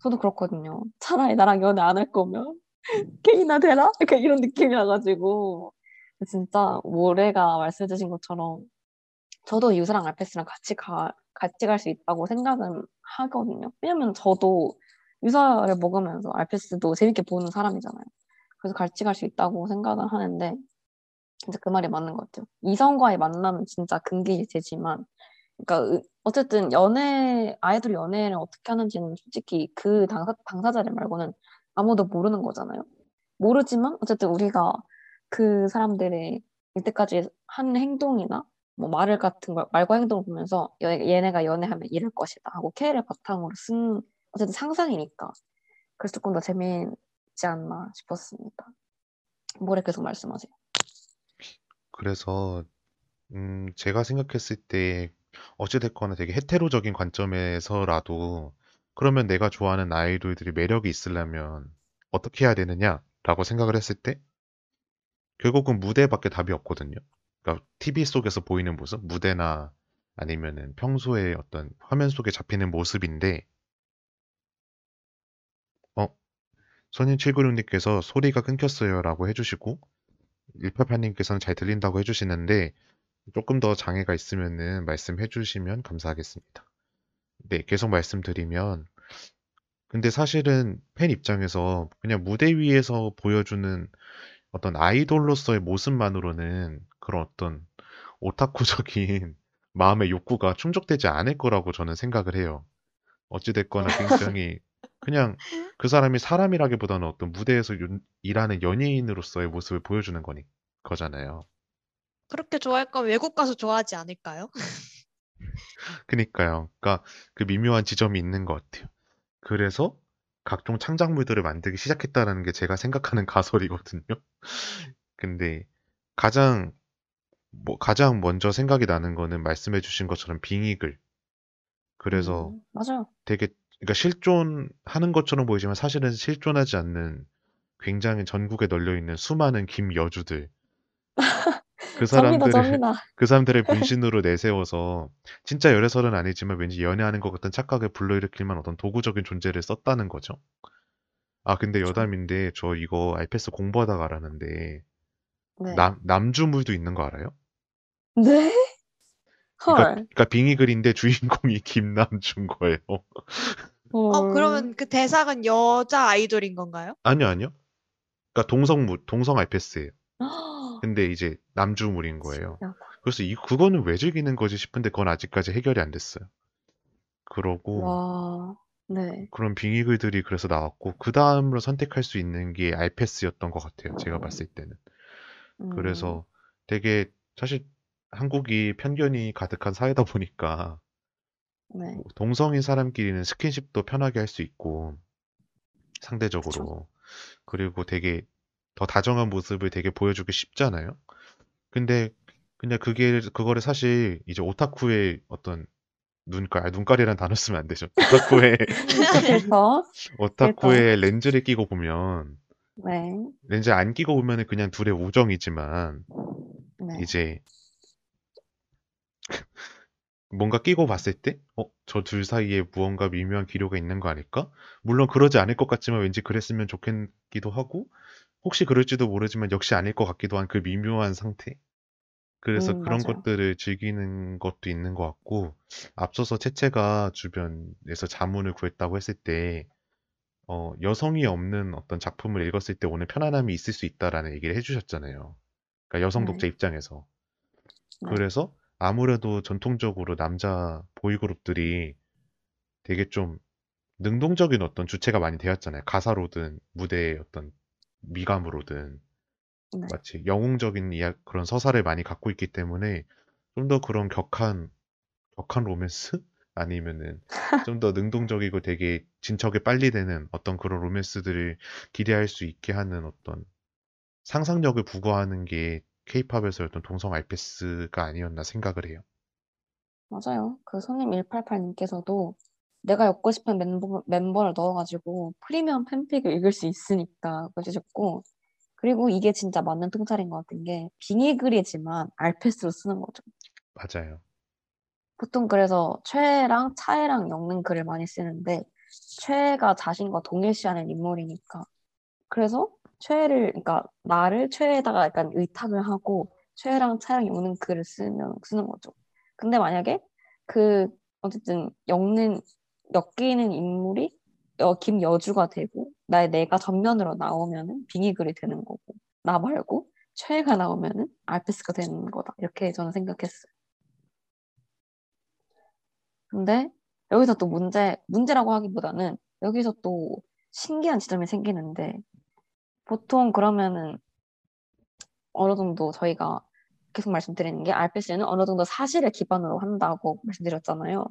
저도 그렇거든요. 차라리 나랑 연애 안 할 거면 게이나 되라? 약간 이런 느낌이라가지고 진짜 모래가 말씀해주신 것처럼 저도 유사랑 알페스랑 같이 가 같이 갈 수 있다고 생각은 하거든요. 왜냐면 저도 유사를 먹으면서 알페스도 재밌게 보는 사람이잖아요. 그래서 같이 갈 수 있다고 생각은 하는데 진짜 그 말이 맞는 것 같아요. 이성과의 만남은 진짜 금기일제지만 그러니까 으- 어쨌든 연애 아이돌 연애를 어떻게 하는지는 솔직히 그 당사 당사자들 말고는 아무도 모르는 거잖아요. 모르지만 어쨌든 우리가 그 사람들의 이때까지 한 행동이나 뭐 말을 같은 걸 말과 행동을 보면서 여- 얘네가 연애하면 이럴 것이다 하고 K를 바탕으로 쓴 어쨌든 상상이니까 그래서 조금 더 재미있지 않나 싶었습니다. 뭐래 계속 말씀하세요. 그래서 음, 제가 생각했을 때 어찌됐거나 되게 헤테로적인 관점에서라도 그러면 내가 좋아하는 아이돌들이 매력이 있으려면 어떻게 해야 되느냐라고 생각을 했을 때 결국은 무대밖에 답이 없거든요. 그러니까 TV 속에서 보이는 모습, 무대나 아니면은 평소에 어떤 화면 속에 잡히는 모습인데 어, 선인 796님께서 소리가 끊겼어요라고 해주시고 188님께서는 잘 들린다고 해주시는데 조금 더 장애가 있으면은 말씀해 주시면 감사하겠습니다. 네, 계속 말씀드리면 근데 사실은 팬 입장에서 그냥 무대 위에서 보여주는 어떤 아이돌로서의 모습만으로는 그런 어떤 오타쿠적인 마음의 욕구가 충족되지 않을 거라고 저는 생각을 해요. 어찌됐거나 굉장히 그냥 그 사람이 사람이라기보다는 어떤 무대에서 연- 일하는 연예인으로서의 모습을 보여주는 거니 거잖아요. 그렇게 좋아할 거면 외국 가서 좋아하지 않을까요? 그니까요. 그러니까 그 미묘한 지점이 있는 것 같아요. 그래서 각종 창작물들을 만들기 시작했다라는 게 제가 생각하는 가설이거든요. 근데 가장 뭐 가장 먼저 생각이 나는 거는 말씀해 주신 것처럼 빙의글. 그래서 음, 맞아요. 되게 그러니까 실존하는 것처럼 보이지만 사실은 실존하지 않는 굉장히 전국에 널려 있는 수많은 김여주들. 그 접니다, 사람들을 접니다. 그 사람들을 분신으로 내세워서 진짜 열애설은 아니지만 왠지 연애하는 것 같은 착각을 불러일으킬 만한 어떤 도구적인 존재를 썼다는 거죠. 아, 근데. 여담인데 저 이거 알패스 공부하다가 알았는데 네. 남, 남주물도 있는 거 알아요? 네? 그러니까, 헐. 그러니까 빙의글인데 주인공이 김남준 거예요. 어, 그러면 그 대상은 여자 아이돌인 건가요? 아니요, 아니요. 그러니까 동성물, 동성 알패스예요. 헐. 근데 이제 남주물인 거예요. 그래서 이 그거는 왜 즐기는 거지 싶은데 그건 아직까지 해결이 안 됐어요. 그러고 와, 네. 그런 빙의글들이 그래서 나왔고 그 다음으로 선택할 수 있는 게 알패스였던 것 같아요. 제가 봤을 때는. 음, 그래서 되게 사실 한국이 편견이 가득한 사회다 보니까 네. 동성인 사람끼리는 스킨십도 편하게 할 수 있고 상대적으로 그리고 되게 더 다정한 모습을 되게 보여주기 쉽잖아요. 근데 그냥 그게 그거를 사실 이제 오타쿠의 어떤 눈깔 아, 눈깔이란 단어 쓰면 안 되죠. 오타쿠의 그래서, 오타쿠의 렌즈를 끼고 보면 네. 렌즈 안 끼고 보면은 그냥 둘의 우정이지만 네. 이제 뭔가 끼고 봤을 때, 어, 저 둘 사이에 무언가 미묘한 기류가 있는 거 아닐까? 물론 그러지 않을 것 같지만 왠지 그랬으면 좋겠기도 하고, 혹시 그럴지도 모르지만 역시 아닐 것 같기도 한 그 미묘한 상태. 그래서 음, 그런 맞아요. 것들을 즐기는 것도 있는 것 같고, 앞서서 채채가 주변에서 자문을 구했다고 했을 때, 어, 여성이 없는 어떤 작품을 읽었을 때 오는 편안함이 있을 수 있다라는 얘기를 해주셨잖아요. 그러니까 여성 독자 네. 입장에서. 네. 그래서 아무래도 전통적으로 남자 보이그룹들이 되게 좀 능동적인 어떤 주체가 많이 되었잖아요. 가사로든 무대의 어떤 미감으로든 네. 마치 영웅적인 이야 그런 서사를 많이 갖고 있기 때문에 좀 더 그런 격한 격한 로맨스 아니면은 좀 더 능동적이고 되게 진척에 빨리 되는 어떤 그런 로맨스들을 기대할 수 있게 하는 어떤 상상력을 부과하는 게 케이팝에서 어떤 동성 알패스가 아니었나 생각을 해요. 맞아요. 그 손님 188님께서도 내가 엮고 싶은 멤버, 멤버를 넣어가지고 프리미엄 팬픽을 읽을 수 있으니까 그러셨고 그리고 이게 진짜 맞는 통찰인 것 같은 게 빙의글이지만 알패스로 쓰는 거죠. 맞아요. 보통 그래서 최랑 차애랑 엮는 글을 많이 쓰는데 최가 자신과 동일시하는 인물이니까 그래서 최를 그러니까 나를 최에다가 약간 의탁을 하고 최랑 차랑 엮는 글을 쓰면 쓰는 거죠. 근데 만약에 그 어쨌든 엮는 엮이는 인물이 여, 김여주가 되고 나의 내가 전면으로 나오면은 빙의글이 되는 거고 나 말고 최애가 나오면은 알페스가 되는 거다 이렇게 저는 생각했어요. 근데 여기서 또 문제 문제라고 하기보다는 여기서 또 신기한 지점이 생기는데 보통 그러면은 어느 정도 저희가 계속 말씀드리는 게 알페스는 어느 정도 사실을 기반으로 한다고 말씀드렸잖아요.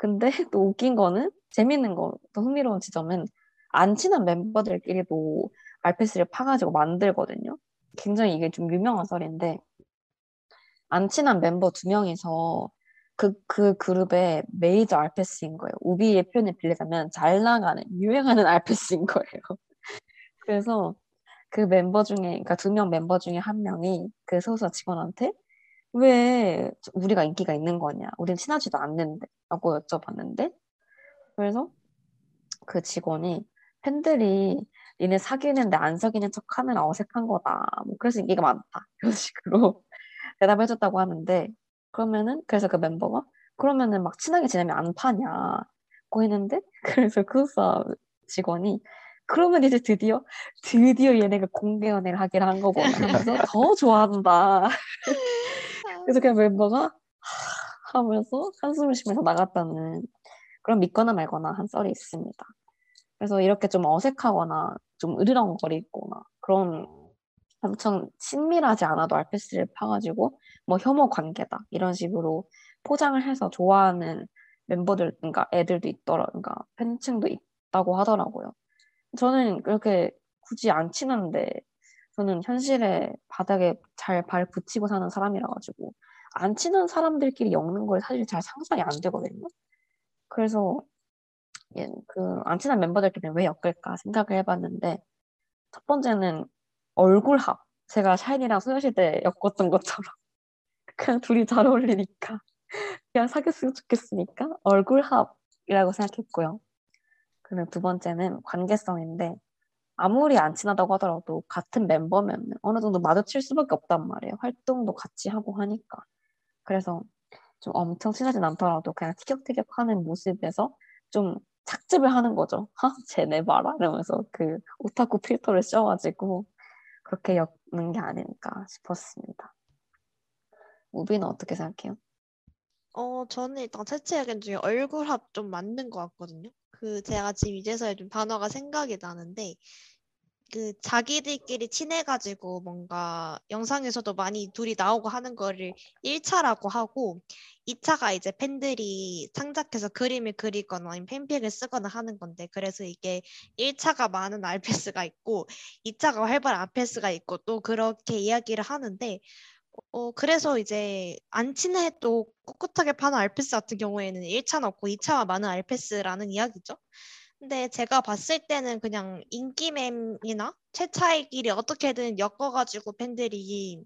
근데 또 웃긴 거는 재밌는 거, 또 흥미로운 지점은 안 친한 멤버들끼리도 알페스를 파가지고 만들거든요. 굉장히 이게 좀 유명한 썰인데 안 친한 멤버 두 명이서 그, 그 그룹의 메이저 알페스인 거예요. 우비의 표현을 빌리자면 잘 나가는, 유행하는 알페스인 거예요. 그래서 그 멤버 중에, 그러니까 두 명 멤버 중에 한 명이 그 소속사 직원한테 왜 우리가 인기가 있는 거냐? 우린 친하지도 않는데 라고 여쭤봤는데 그래서 그 직원이 팬들이 니네 사귀는데 안 사귀는 척 하면 어색한 거다. 뭐 그래서 인기가 많다. 이런 식으로 대답해 줬다고 하는데 그러면은 그래서 그 멤버가 그러면은 막 친하게 지내면 안 파냐 고 했는데 그래서 그 직원이 그러면 이제 드디어 드디어 얘네가 공개 연애를 하기를 한 거구나 하면서 더 좋아한다. 그래서 그냥 멤버가 하- 하면서 한숨을 쉬면서 나갔다는 그런 믿거나 말거나 한 썰이 있습니다. 그래서 이렇게 좀 어색하거나 좀 으르렁거리거나 그런 엄청 친밀하지 않아도 알페스를 파가지고 뭐 혐오 관계다 이런 식으로 포장을 해서 좋아하는 멤버들, 그러니까 애들도 있더라, 그러니까 팬층도 있다고 하더라고요. 저는 그렇게 굳이 안 친한데 저는 현실에 바닥에 잘 발 붙이고 사는 사람이라 가지고 안 친한 사람들끼리 엮는 걸 사실 잘 상상이 안 되거든요. 그래서 그안 친한 멤버들끼리 왜 엮을까 생각을 해봤는데 첫 번째는 얼굴 합. 제가 샤이니랑 소녀시대 엮었던 것처럼 그냥 둘이 잘 어울리니까 그냥 사귀었으면 좋겠으니까 얼굴 합이라고 생각했고요. 그리고 두 번째는 관계성인데 아무리 안 친하다고 하더라도 같은 멤버면 어느 정도 마주칠 수밖에 없단 말이에요. 활동도 같이 하고 하니까. 그래서 좀 엄청 친하진 않더라도 그냥 티격태격 하는 모습에서 좀 착즙을 하는 거죠. 하, 쟤네 봐라 이러면서 그 오타쿠 필터를 씌워가지고 그렇게 엮는 게 아닐까 싶었습니다. 우비는 어떻게 생각해요? 어, 저는 일단 채채 의견 중에 얼굴합 좀 맞는 것 같거든요. 그 제가 지금 이제서야 좀 단어가 생각이 나는데 그 자기들끼리 친해가지고 뭔가 영상에서도 많이 둘이 나오고 하는 거를 1차라고 하고 2차가 이제 팬들이 창작해서 그림을 그리거나 아니면 팬픽을 쓰거나 하는 건데 그래서 이게 1차가 많은 알페스가 있고 2차가 활발한 알페스가 있고 또 그렇게 이야기를 하는데 어 그래서 이제 안 친해도 꿋꿋하게 파는 알페스 같은 경우에는 1차는 없고 2차가 많은 알페스라는 이야기죠. 근데 제가 봤을 때는 그냥 인기mem이나 최차이끼리 어떻게든 엮어가지고 팬들이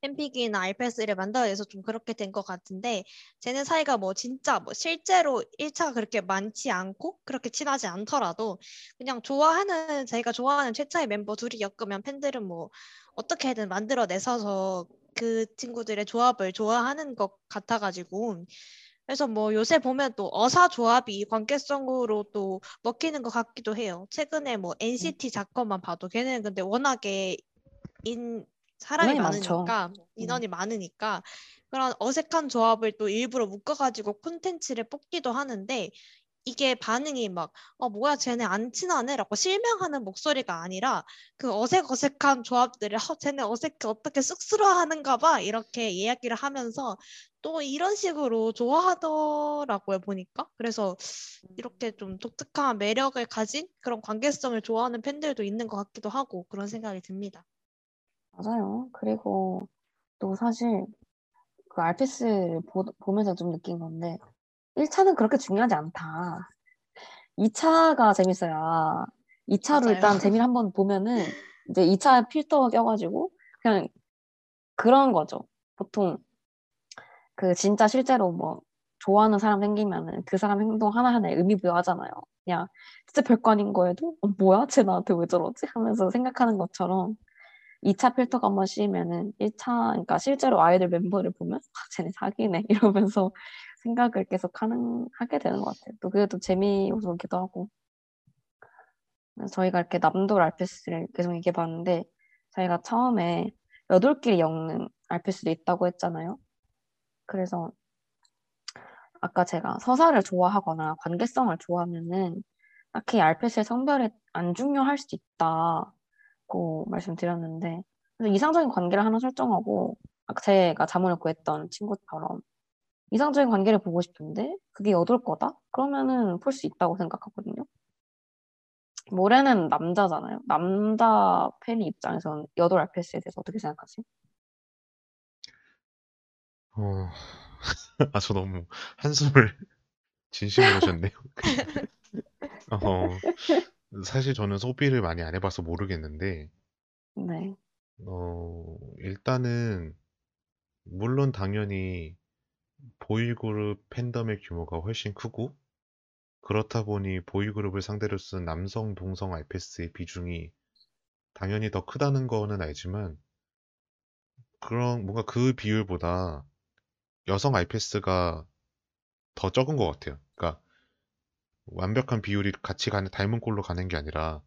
팬픽이나 알패스를 만들어내서 좀 그렇게 된 것 같은데 쟤네 사이가 뭐 진짜 뭐 실제로 1차가 그렇게 많지 않고 그렇게 친하지 않더라도 그냥 좋아하는 자기가 좋아하는 최차의 멤버 둘이 엮으면 팬들은 뭐 어떻게든 만들어내서서 그 친구들의 조합을 좋아하는 것 같아가지고 그래서 뭐 요새 보면 또 어사 조합이 관계성으로 또 먹히는 것 같기도 해요. 최근에 뭐 NCT 사건만 봐도 걔는 근데 워낙에 인 사람이 인원이 많죠. 많으니까 인원이 많으니까 그런 어색한 조합을 또 일부러 묶어가지고 콘텐츠를 뽑기도 하는데 이게 반응이 막, 어, 뭐야, 쟤네 안 친하네? 라고 실명하는 목소리가 아니라 그 어색어색한 조합들을, 어, 쟤네 어색해, 어떻게 쑥스러워 하는가 봐. 이렇게 이야기를 하면서 또 이런 식으로 좋아하더라고요, 보니까. 그래서 이렇게 좀 독특한 매력을 가진 그런 관계성을 좋아하는 팬들도 있는 것 같기도 하고 그런 생각이 듭니다. 맞아요. 그리고 또 사실 그 알페스를 보, 보면서 좀 느낀 건데 1차는 그렇게 중요하지 않다. 2차가 재밌어야 2차로 맞아요. 일단 재미를 한번 보면은 이제 2차 필터가 껴가지고 그냥 그런 거죠. 보통 그 진짜 실제로 뭐 좋아하는 사람 생기면은 그 사람 행동 하나하나에 의미 부여하잖아요. 그냥 진짜 별거 아닌 거에도 어, 뭐야? 쟤 나한테 왜 저러지? 하면서 생각하는 것처럼 2차 필터가 한번 씌우면은 1차 그러니까 실제로 아이들 멤버를 보면 아, 쟤네 사귀네 이러면서 생각을 계속 하는 하게 되는 것 같아요. 또 그게 또 재미 요소기도 하고. 저희가 이렇게 남돌 알페스를 계속 얘기해 봤는데 저희가 처음에 여돌끼리 엮는 알페스도 있다고 했잖아요. 그래서 아까 제가 서사를 좋아하거나 관계성을 좋아하면은 딱히 알페스의 성별이 안 중요할 수도 있다 고 말씀드렸는데 이상적인 관계를 하나 설정하고 제가 자문을 구했던 친구처럼 이상적인 관계를 보고 싶은데 그게 여돌 거다? 그러면은 볼수 있다고 생각하거든요. 모래는 남자잖아요. 남자 팬이 입장에서는 여돌 알페스에 대해서 어떻게 생각하세요? 어, 아, 저 너무 한숨을 진심으로 쉬었네요. 어, 사실 저는 소비를 많이 안 해 봐서 모르겠는데, 네. 어, 일단은, 물론 당연히 보이그룹 팬덤의 규모가 훨씬 크고, 그렇다 보니 보이그룹을 상대로 쓴 남성, 동성 알페스의 비중이 당연히 더 크다는 거는 알지만, 그런, 뭔가 그 비율보다 여성 알페스가 더 적은 것 같아요. 완벽한 비율이 같이 가는 닮은 꼴로 가는 게 아니라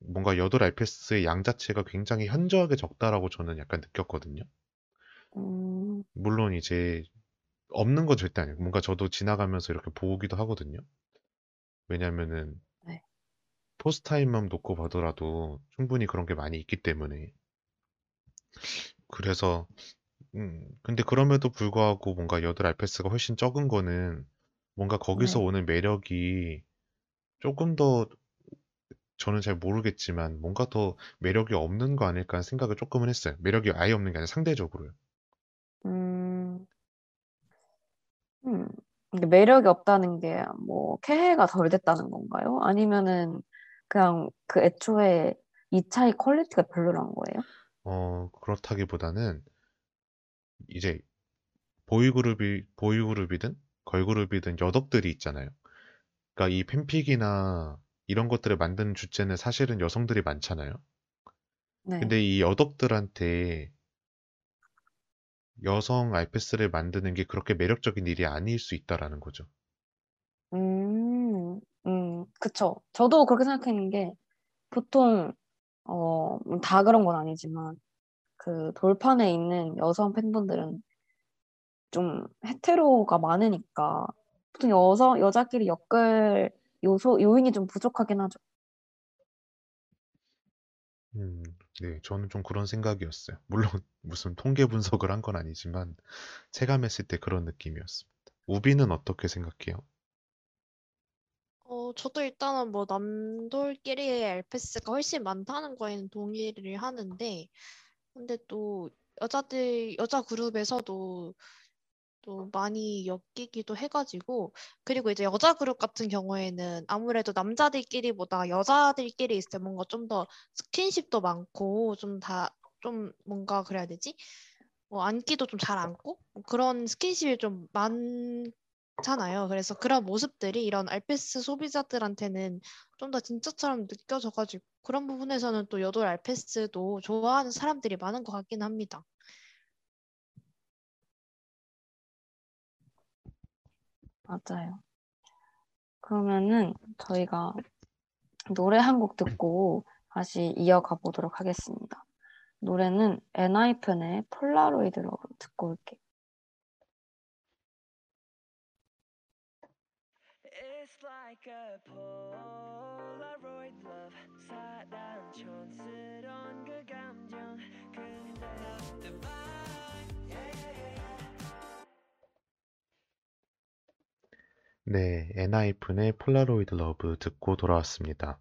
뭔가 여덟 알페스의 양 자체가 굉장히 현저하게 적다라고 저는 약간 느꼈거든요. 음, 물론 이제 없는 건 절대 아니에요. 뭔가 저도 지나가면서 이렇게 보기도 하거든요. 왜냐면은 네. 포스타임만 놓고 보더라도 충분히 그런 게 많이 있기 때문에. 그래서 음, 근데 그럼에도 불구하고 뭔가 여덟 알페스가 훨씬 적은 거는 뭔가 거기서 네. 오는 매력이 조금 더 저는 잘 모르겠지만 뭔가 더 매력이 없는 거 아닐까 하는 생각을 조금은 했어요. 매력이 아예 없는 게 아니라 상대적으로요. 음, 음. 근데 매력이 없다는 게 뭐 캐해가 덜 됐다는 건가요? 아니면은 그냥 그 애초에 이 차의 quality가 별로란 거예요? 어, 그렇다기보다는 이제 보이그룹이 보이그룹이든 걸그룹이든 여덕들이 있잖아요. 그러니까 이 팬픽이나 이런 것들을 만드는 주체는 사실은 여성들이 많잖아요. 네. 근데 이 여덕들한테 여성 알페스를 만드는 게 그렇게 매력적인 일이 아닐 수 있다라는 거죠. 음, 음, 그쵸. 저도 그렇게 생각하는 게 보통 어, 다 그런 건 아니지만 그 돌판에 있는 여성 팬분들은 좀 헤테로가 많으니까 보통 여성 여자끼리 엮을 요소 요인이 좀 부족하긴 하죠. 음, 네, 저는 좀 그런 생각이었어요. 물론 무슨 통계 분석을 한 건 아니지만 체감했을 때 그런 느낌이었습니다. 우비는 어떻게 생각해요? 어, 저도 일단은 뭐 남돌끼리의 알패스가 훨씬 많다는 거에는 동의를 하는데, 근데 또 여자들, 여자 그룹에서도 또 많이 엮이기도 해가지고, 그리고 이제 여자 그룹 같은 경우에는 아무래도 남자들끼리보다 여자들끼리 있을 때 뭔가 좀 더 스킨십도 많고, 좀 다, 좀 뭔가 그래야 되지? 뭐 안기도 좀 잘 안고, 뭐 그런 스킨십이 좀 많잖아요. 그래서 그런 모습들이 이런 알패스 소비자들한테는 좀 더 진짜처럼 느껴져가지고, 그런 부분에서는 또 여돌 알패스도 좋아하는 사람들이 많은 것 같긴 합니다. 맞아요. 그러면은 저희가 노래 한 곡 듣고 다시 이어가 보도록 하겠습니다. 노래는 엔하이픈의 Polaroid로 듣고 올게요. Like a Polaroid love 사랑 촌스 네, 엔하이픈의 Polaroid Love 듣고 돌아왔습니다.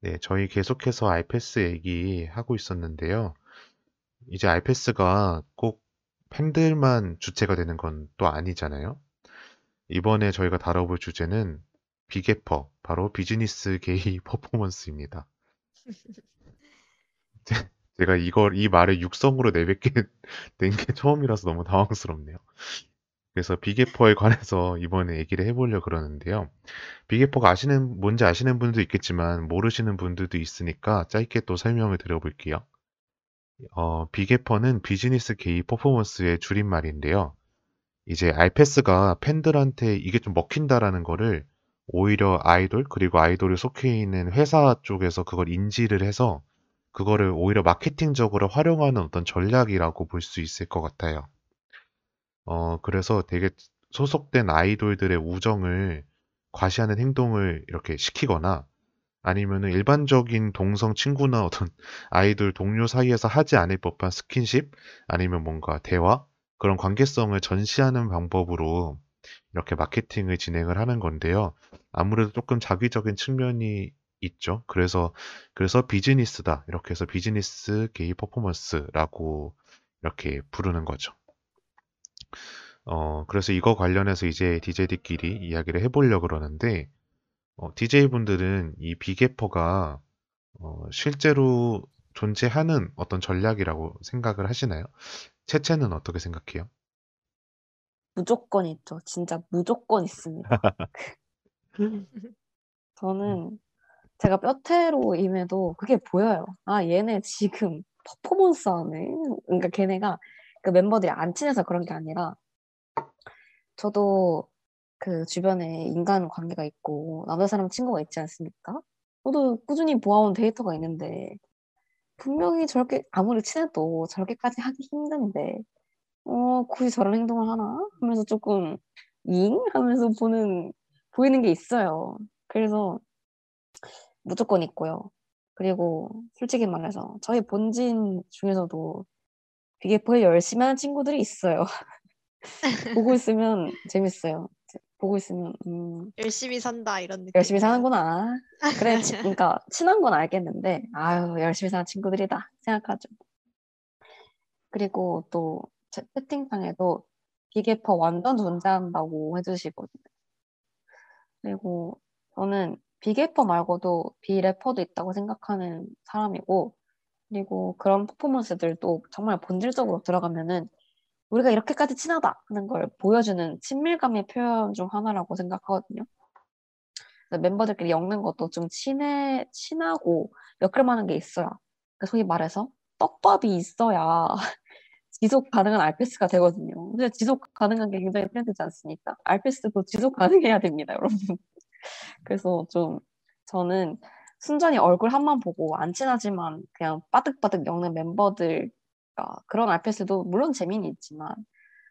네, 저희 계속해서 알페스 얘기하고 있었는데요. 이제 알페스가 꼭 팬들만 주체가 되는 건 또 아니잖아요. 이번에 저희가 다뤄볼 주제는 비게퍼, 바로 비즈니스 게이 퍼포먼스입니다. 제가 이걸 이 말을 육성으로 내뱉게 된 게 처음이라서 너무 당황스럽네요. 그래서 비계퍼에 관해서 이번에 얘기를 해보려 그러는데요. 비계퍼가 아시는 뭔지 아시는 분도 있겠지만 모르시는 분들도 있으니까 짧게 또 설명을 드려볼게요. 어, 비계퍼는 비즈니스 게이 퍼포먼스의 줄임말인데요. 이제 알패스가 팬들한테 이게 좀 먹힌다라는 거를 오히려 아이돌 그리고 아이돌이 속해 있는 회사 쪽에서 그걸 인지를 해서 그거를 오히려 마케팅적으로 활용하는 어떤 전략이라고 볼 수 있을 것 같아요. 어, 그래서 되게 소속된 아이돌들의 우정을 과시하는 행동을 이렇게 시키거나 아니면은 일반적인 동성 친구나 어떤 아이돌 동료 사이에서 하지 않을 법한 스킨십 아니면 뭔가 대화 그런 관계성을 전시하는 방법으로 이렇게 마케팅을 진행을 하는 건데요. 아무래도 조금 자기적인 측면이 있죠. 그래서 그래서 비즈니스다 이렇게 해서 비즈니스 게이 퍼포먼스라고 이렇게 부르는 거죠. 어, 그래서 이거 관련해서 이제 DJ들끼리 이야기를 해보려고 그러는데, 어, DJ분들은 이 비계퍼가 어, 실제로 존재하는 어떤 전략이라고 생각을 하시나요? 채채는 어떻게 생각해요? 무조건 있죠. 진짜 무조건 있습니다. 저는 제가 뼈태로 임해도 그게 보여요. 아, 얘네 지금 퍼포먼스 하네. 그러니까 걔네가 그 멤버들이 안 친해서 그런 게 아니라 저도 그 주변에 인간 관계가 있고 남자 사람 친구가 있지 않습니까? 저도 꾸준히 모아온 데이터가 있는데 분명히 저렇게 아무리 친해도 저렇게까지 하기 힘든데 어 굳이 저런 행동을 하나 하면서 조금 잉 하면서 보는 보이는 게 있어요. 그래서 무조건 있고요. 그리고 솔직히 말해서 저희 본진 중에서도 비계포에 열심히 하는 친구들이 있어요. 보고 있으면 재밌어요. 보고 있으면 음, 열심히 산다 이런 느낌. 열심히 사는구나. 그래, 치- 그러니까 친한 건 알겠는데 아유 열심히 사는 친구들이다 생각하죠. 그리고 또제 채팅창에도 비계퍼 완전 존재한다고 해주시거든요. 그리고 저는 비계퍼 말고도 비래퍼도 있다고 생각하는 사람이고 그리고 그런 퍼포먼스들도 정말 본질적으로 들어가면은 우리가 이렇게까지 친하다 하는 걸 보여주는 친밀감의 표현 중 하나라고 생각하거든요. 멤버들끼리 엮는 것도 좀 친해, 친하고 엮을만한 게 있어야. 그러니까 소위 말해서 떡밥이 있어야 지속 가능한 알패스가 되거든요. 근데 지속 가능한 게 굉장히 필요되지 않습니까? 알패스도 지속 가능해야 됩니다, 여러분. 그래서 좀 저는 순전히 얼굴 한번 보고 안 친하지만 그냥 빠득빠득 엮는 멤버들 그런 알패스도 물론 재미는 있지만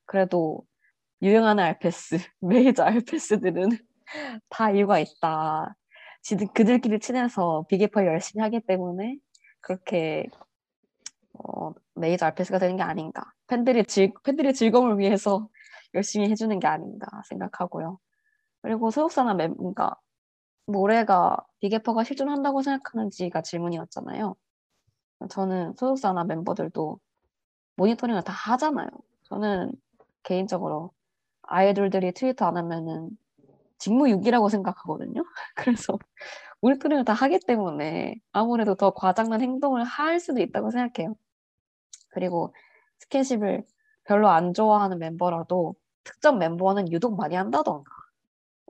그래도 유행하는 알패스, 메이저 알패스들은 다 이유가 있다. 지들 그들끼리 친해서 비계퍼 열심히 하기 때문에 그렇게 어, 메이저 알패스가 되는 게 아닌가. 팬들의 즐 팬들의 즐거움을 위해서 열심히 해주는 게 아닌가 생각하고요. 그리고 소속사나 멤, 그러니까 모래가 비계퍼가 실존한다고 생각하는지가 질문이었잖아요. 저는 소속사나 멤버들도 모니터링을 다 하잖아요. 저는 개인적으로 아이돌들이 트위터 안 하면은 직무유기라고 생각하거든요. 그래서 모니터링을 다 하기 때문에 아무래도 더 과장난 행동을 할 수도 있다고 생각해요. 그리고 스킨십을 별로 안 좋아하는 멤버라도 특정 멤버는 유독 많이 한다던가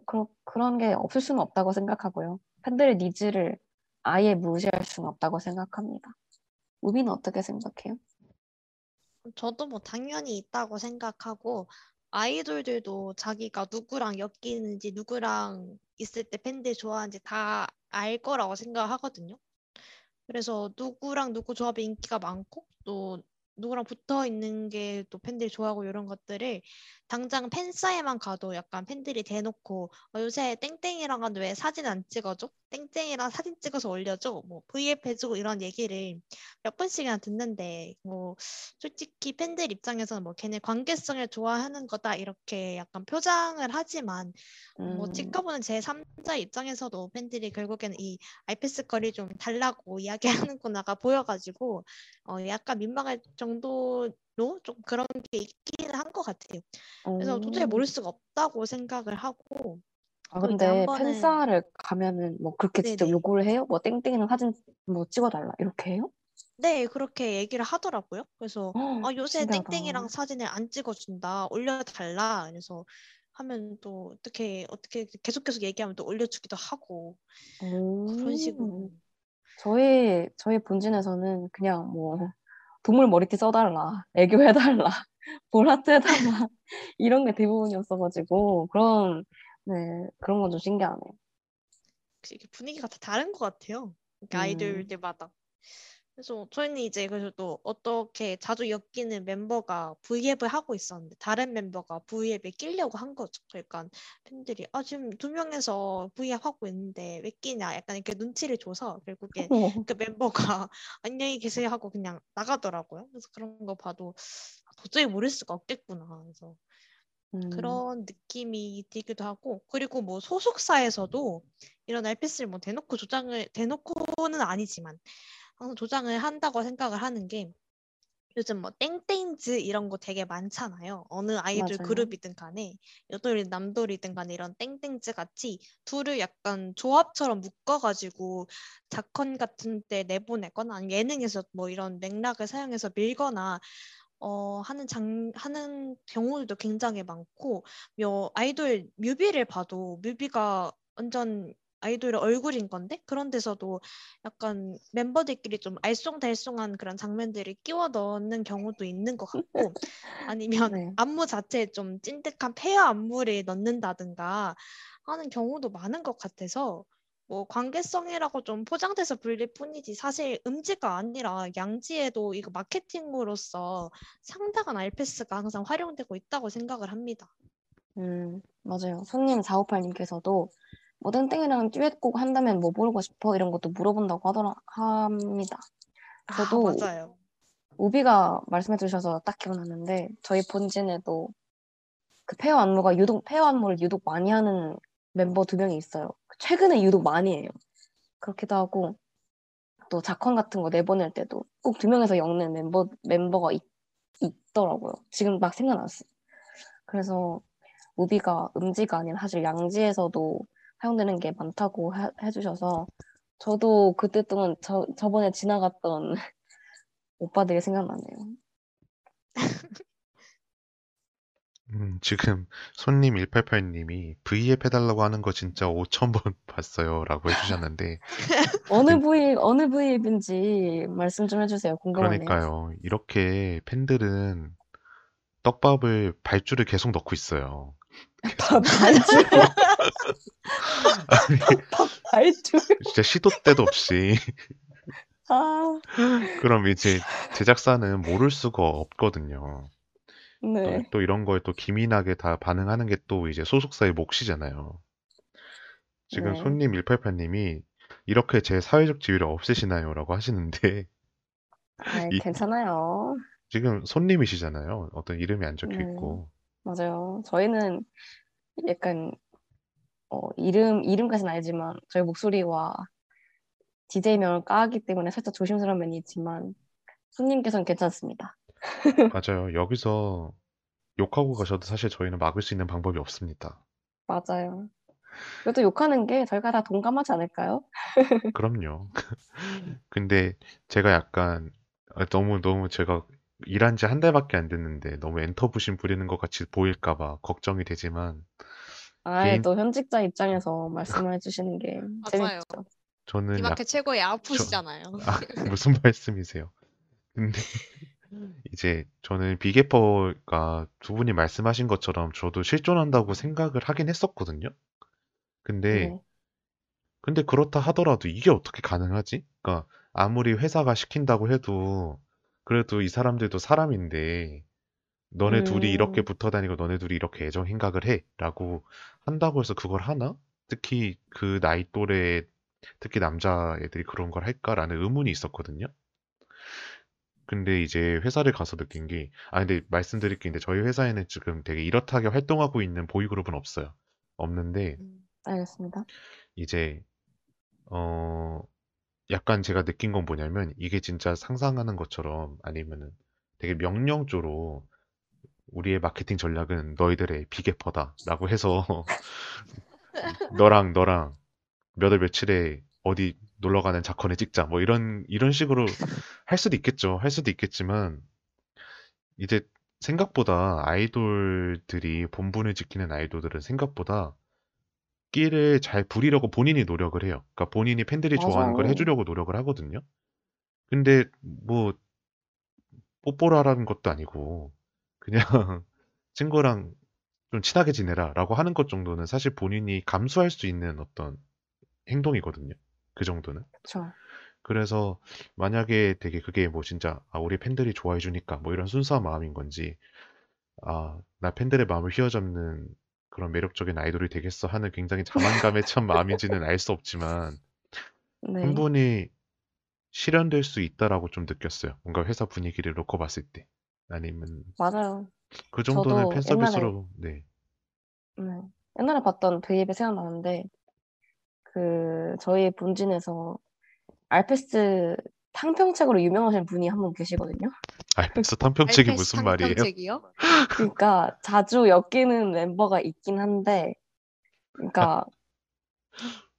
그런 그런 게 없을 수는 없다고 생각하고요. 팬들의 needs를 아예 무시할 수는 없다고 생각합니다. 우비는 어떻게 생각해요? 저도 뭐 당연히 있다고 생각하고 아이돌들도 자기가 누구랑 엮이는지 누구랑 있을 때 팬들이 좋아하는지 다 알 거라고 생각하거든요. 그래서 누구랑 누구 조합이 인기가 많고 또 누구랑 붙어 있는 게 또 팬들이 좋아하고 이런 것들을 당장 팬사에만 가도 약간 팬들이 대놓고 어, 요새 땡땡이랑 가는데 왜 사진 안 찍어줘? 땡땡이랑 사진 찍어서 올려줘? 뭐 V앱 해주고 이런 얘기를 몇 번씩이나 듣는데 뭐 솔직히 팬들 입장에서는 뭐 걔네 관계성을 좋아하는 거다 이렇게 약간 표장을 하지만 뭐 음, 찍어보는 제 3자 입장에서도 팬들이 결국에는 이 알패스 거리 좀 달라고 이야기하는구나가 보여가지고 어 약간 민망할 정도로 좀 그런 게 있기는 한 것 같아요. 그래서 도저히 오. 모를 수가 없다고 생각을 하고 아, 근데 한 번은 팬사를 가면은 뭐 그렇게 직접 네네. 요구를 해요? 뭐 땡땡이는 사진 뭐 찍어달라 이렇게 해요? 네, 그렇게 얘기를 하더라고요. 그래서 아, 요새 신기하다. 땡땡이랑 사진을 안 찍어준다. 올려달라. 그래서 하면 또 어떻게 어떻게 계속 계속 얘기하면 또 올려주기도 하고 그런 오. 식으로. 저희 저희 본진에서는 그냥 뭐 동물 머리띠 써달라, 애교 해달라, 볼하트 해달라 이런 게 대부분이었어가지고 그런 네 그런 건 좀 신기하네요. 이게 분위기가 다 다른 것 같아요. 그러니까 음. 아이돌들마다. 그래서 저희는 이제 그래서 또 어떻게 자주 엮이는 멤버가 V앱을 하고 있었는데 다른 멤버가 V앱에 끼려고 한 거죠. 그러니까 팬들이 아 지금 두 명에서 V앱 하고 있는데 왜 끼냐 약간 이렇게 눈치를 줘서 결국에 어머, 그 멤버가 안녕히 계세요 하고 그냥 나가더라고요. 그래서 그런 거 봐도 아, 도저히 모를 수가 없겠구나. 그래서 음, 그런 느낌이 들기도 하고 그리고 뭐 소속사에서도 이런 RPS를 뭐 대놓고 조장을 대놓고는 아니지만 항상 조장을 한다고 생각을 하는 게 요즘 뭐 땡땡즈 이런 거 되게 많잖아요. 어느 아이돌 맞아요. 그룹이든 간에 여돌이 남돌이든 간에 이런 땡땡즈 같이 둘을 약간 조합처럼 묶어가지고 작건 같은 때 내보내거나 아니면 예능에서 뭐 이런 맥락을 사용해서 밀거나 어, 하는 장, 하는 경우들도 굉장히 많고, 뭐, 아이돌 뮤비를 봐도 뮤비가 완전 아이돌의 얼굴인 건데, 그런 데서도 약간 멤버들끼리 좀 알쏭달쏭한 그런 장면들을 끼워 넣는 경우도 있는 것 같고, 아니면 네. 안무 자체에 좀 찐득한 페어 안무를 넣는다든가 하는 경우도 많은 것 같아서, 뭐 관계성이라고 좀 포장돼서 불릴 뿐이지 사실 음지가 아니라 양지에도 이거 마케팅으로서 상당한 알패스가 항상 활용되고 있다고 생각을 합니다. 음, 맞아요. 손님 458님께서도 뭐 땡땡이랑 듀엣곡 한다면 뭐 부르고 싶어? 이런 것도 물어본다고 하더라 합니다. 저도 아, 맞아요. 우비가 말씀해 주셔서 딱 기억났는데 저희 본진에도 그 페어 안무가 유독 페어 안무를 유독 많이 하는 멤버 두 명이 있어요. 최근에 유독 많이 해요. 그렇기도 하고 또 작건 같은 거 내보낼 때도 꼭 두 명에서 엮는 멤버 멤버가 있, 있더라고요. 지금 막 생각났어요. 그래서 우비가 음지가 아닌 사실 양지에서도 사용되는 게 많다고 해, 해주셔서 저도 그때 동안 저, 저번에 지나갔던 오빠들이 생각나네요. 음, 지금 손님 188님이 V앱 해달라고 하는 거 진짜 5,000번 봤어요. 라고 해주셨는데, 어느 부위 어느 부위인지 말씀 좀 해주세요. 궁금하네요. 그러니까요. 이렇게 팬들은 떡밥을 발주를 계속 넣고 있어요. 밥 발주 밥 발주 진짜 시도 때도 없이. 아 그럼 이제 제작사는 모를 수가 없거든요. 또, 네. 또 이런 거에 또 기민하게 다 반응하는 게 또 이제 소속사의 몫이잖아요. 지금 네. 손님 188님이 이렇게 제 사회적 지위를 없애시나요? 라고 하시는데, 아 이- 괜찮아요. 지금 손님이시잖아요. 어떤 이름이 안 적혀 네. 있고. 맞아요. 저희는 약간 어, 이름 이름까지는 알지만 저희 목소리와 DJ명을 까기 때문에 살짝 조심스러운 면이 있지만 손님께서는 괜찮습니다. 맞아요. 여기서 욕하고 가셔도 사실 저희는 막을 수 있는 방법이 없습니다. 맞아요. 그래도 욕하는 게 저희가 다 동감하지 않을까요? 그럼요. 근데 제가 약간 아, 너무 너무 제가 일한 지한 달밖에 안 됐는데 너무 엔터부심 부리는 것 같이 보일까 봐 걱정이 되지만 아예 개인- 또 현직자 입장에서 말씀을 해 주시는 게 맞아요. 재밌죠. 저는 약, 이마켓 최고의 아웃풋이잖아요. 아, 무슨 말씀이세요? 근데 이제 저는 비계퍼가 두 분이 말씀하신 것처럼 저도 실존한다고 생각을 하긴 했었거든요. 근데 네. 근데 그렇다 하더라도 이게 어떻게 가능하지? 그러니까 아무리 회사가 시킨다고 해도 그래도 이 사람들도 사람인데 너네 둘이 이렇게 음. 붙어 다니고 너네 둘이 이렇게 애정 행각을 해 라고 한다고 해서 그걸 하나? 특히 그 나이 또래 특히 남자애들이 그런 걸 할까라는 의문이 있었거든요. 근데 이제 회사를 가서 느낀 게, 아, 근데 말씀드릴 게 있는데 저희 회사에는 지금 되게 이렇하게 활동하고 있는 보이그룹은 없어요. 없는데, 음. 알겠습니다. 이제, 어, 약간 제가 느낀 건 뭐냐면, 이게 진짜 상상하는 것처럼 아니면은 되게 명령조로 우리의 마케팅 전략은 너희들의 비계퍼다 라고 해서 너랑 너랑 몇 월 며칠에 어디 놀러 가는 자커네 찍자 뭐 이런 이런 식으로 할 수도 있겠죠. 할 수도 있겠지만 이제 생각보다 아이돌들이 본분을 지키는 아이돌들은 생각보다 끼를 잘 부리려고 본인이 노력을 해요. 그러니까 본인이 팬들이 좋아하는 걸 맞아요. 해주려고 노력을 하거든요. 근데 뭐 뽀뽀를 하라는 것도 아니고 그냥 친구랑 좀 친하게 지내라라고 하는 것 정도는 사실 본인이 감수할 수 있는 어떤 행동이거든요. 그 정도는. 그쵸. 그래서 만약에 되게 그게 뭐 진짜 아, 우리 팬들이 좋아해 주니까 뭐 이런 순수한 마음인 건지 아, 나 팬들의 마음을 휘어잡는 그런 매력적인 아이돌이 되겠어 하는 굉장히 자만감에 찬 마음인지는 알 수 없지만 네. 충분히 실현될 수 있다라고 좀 느꼈어요. 뭔가 회사 분위기를 놓고 봤을 때. 아니면 맞아요. 그 정도는 저도 팬 옛날에 서비스로 네. 네. 옛날에 봤던 V앱이 생각나는데 그 저희 본진에서 알페스 탕평책으로 유명하신 분이 한 분 계시거든요. 알펜스 탕평책이 알페스 무슨 말이에요? 탕평책이요? 그러니까 자주 엮이는 멤버가 있긴 한데, 그러니까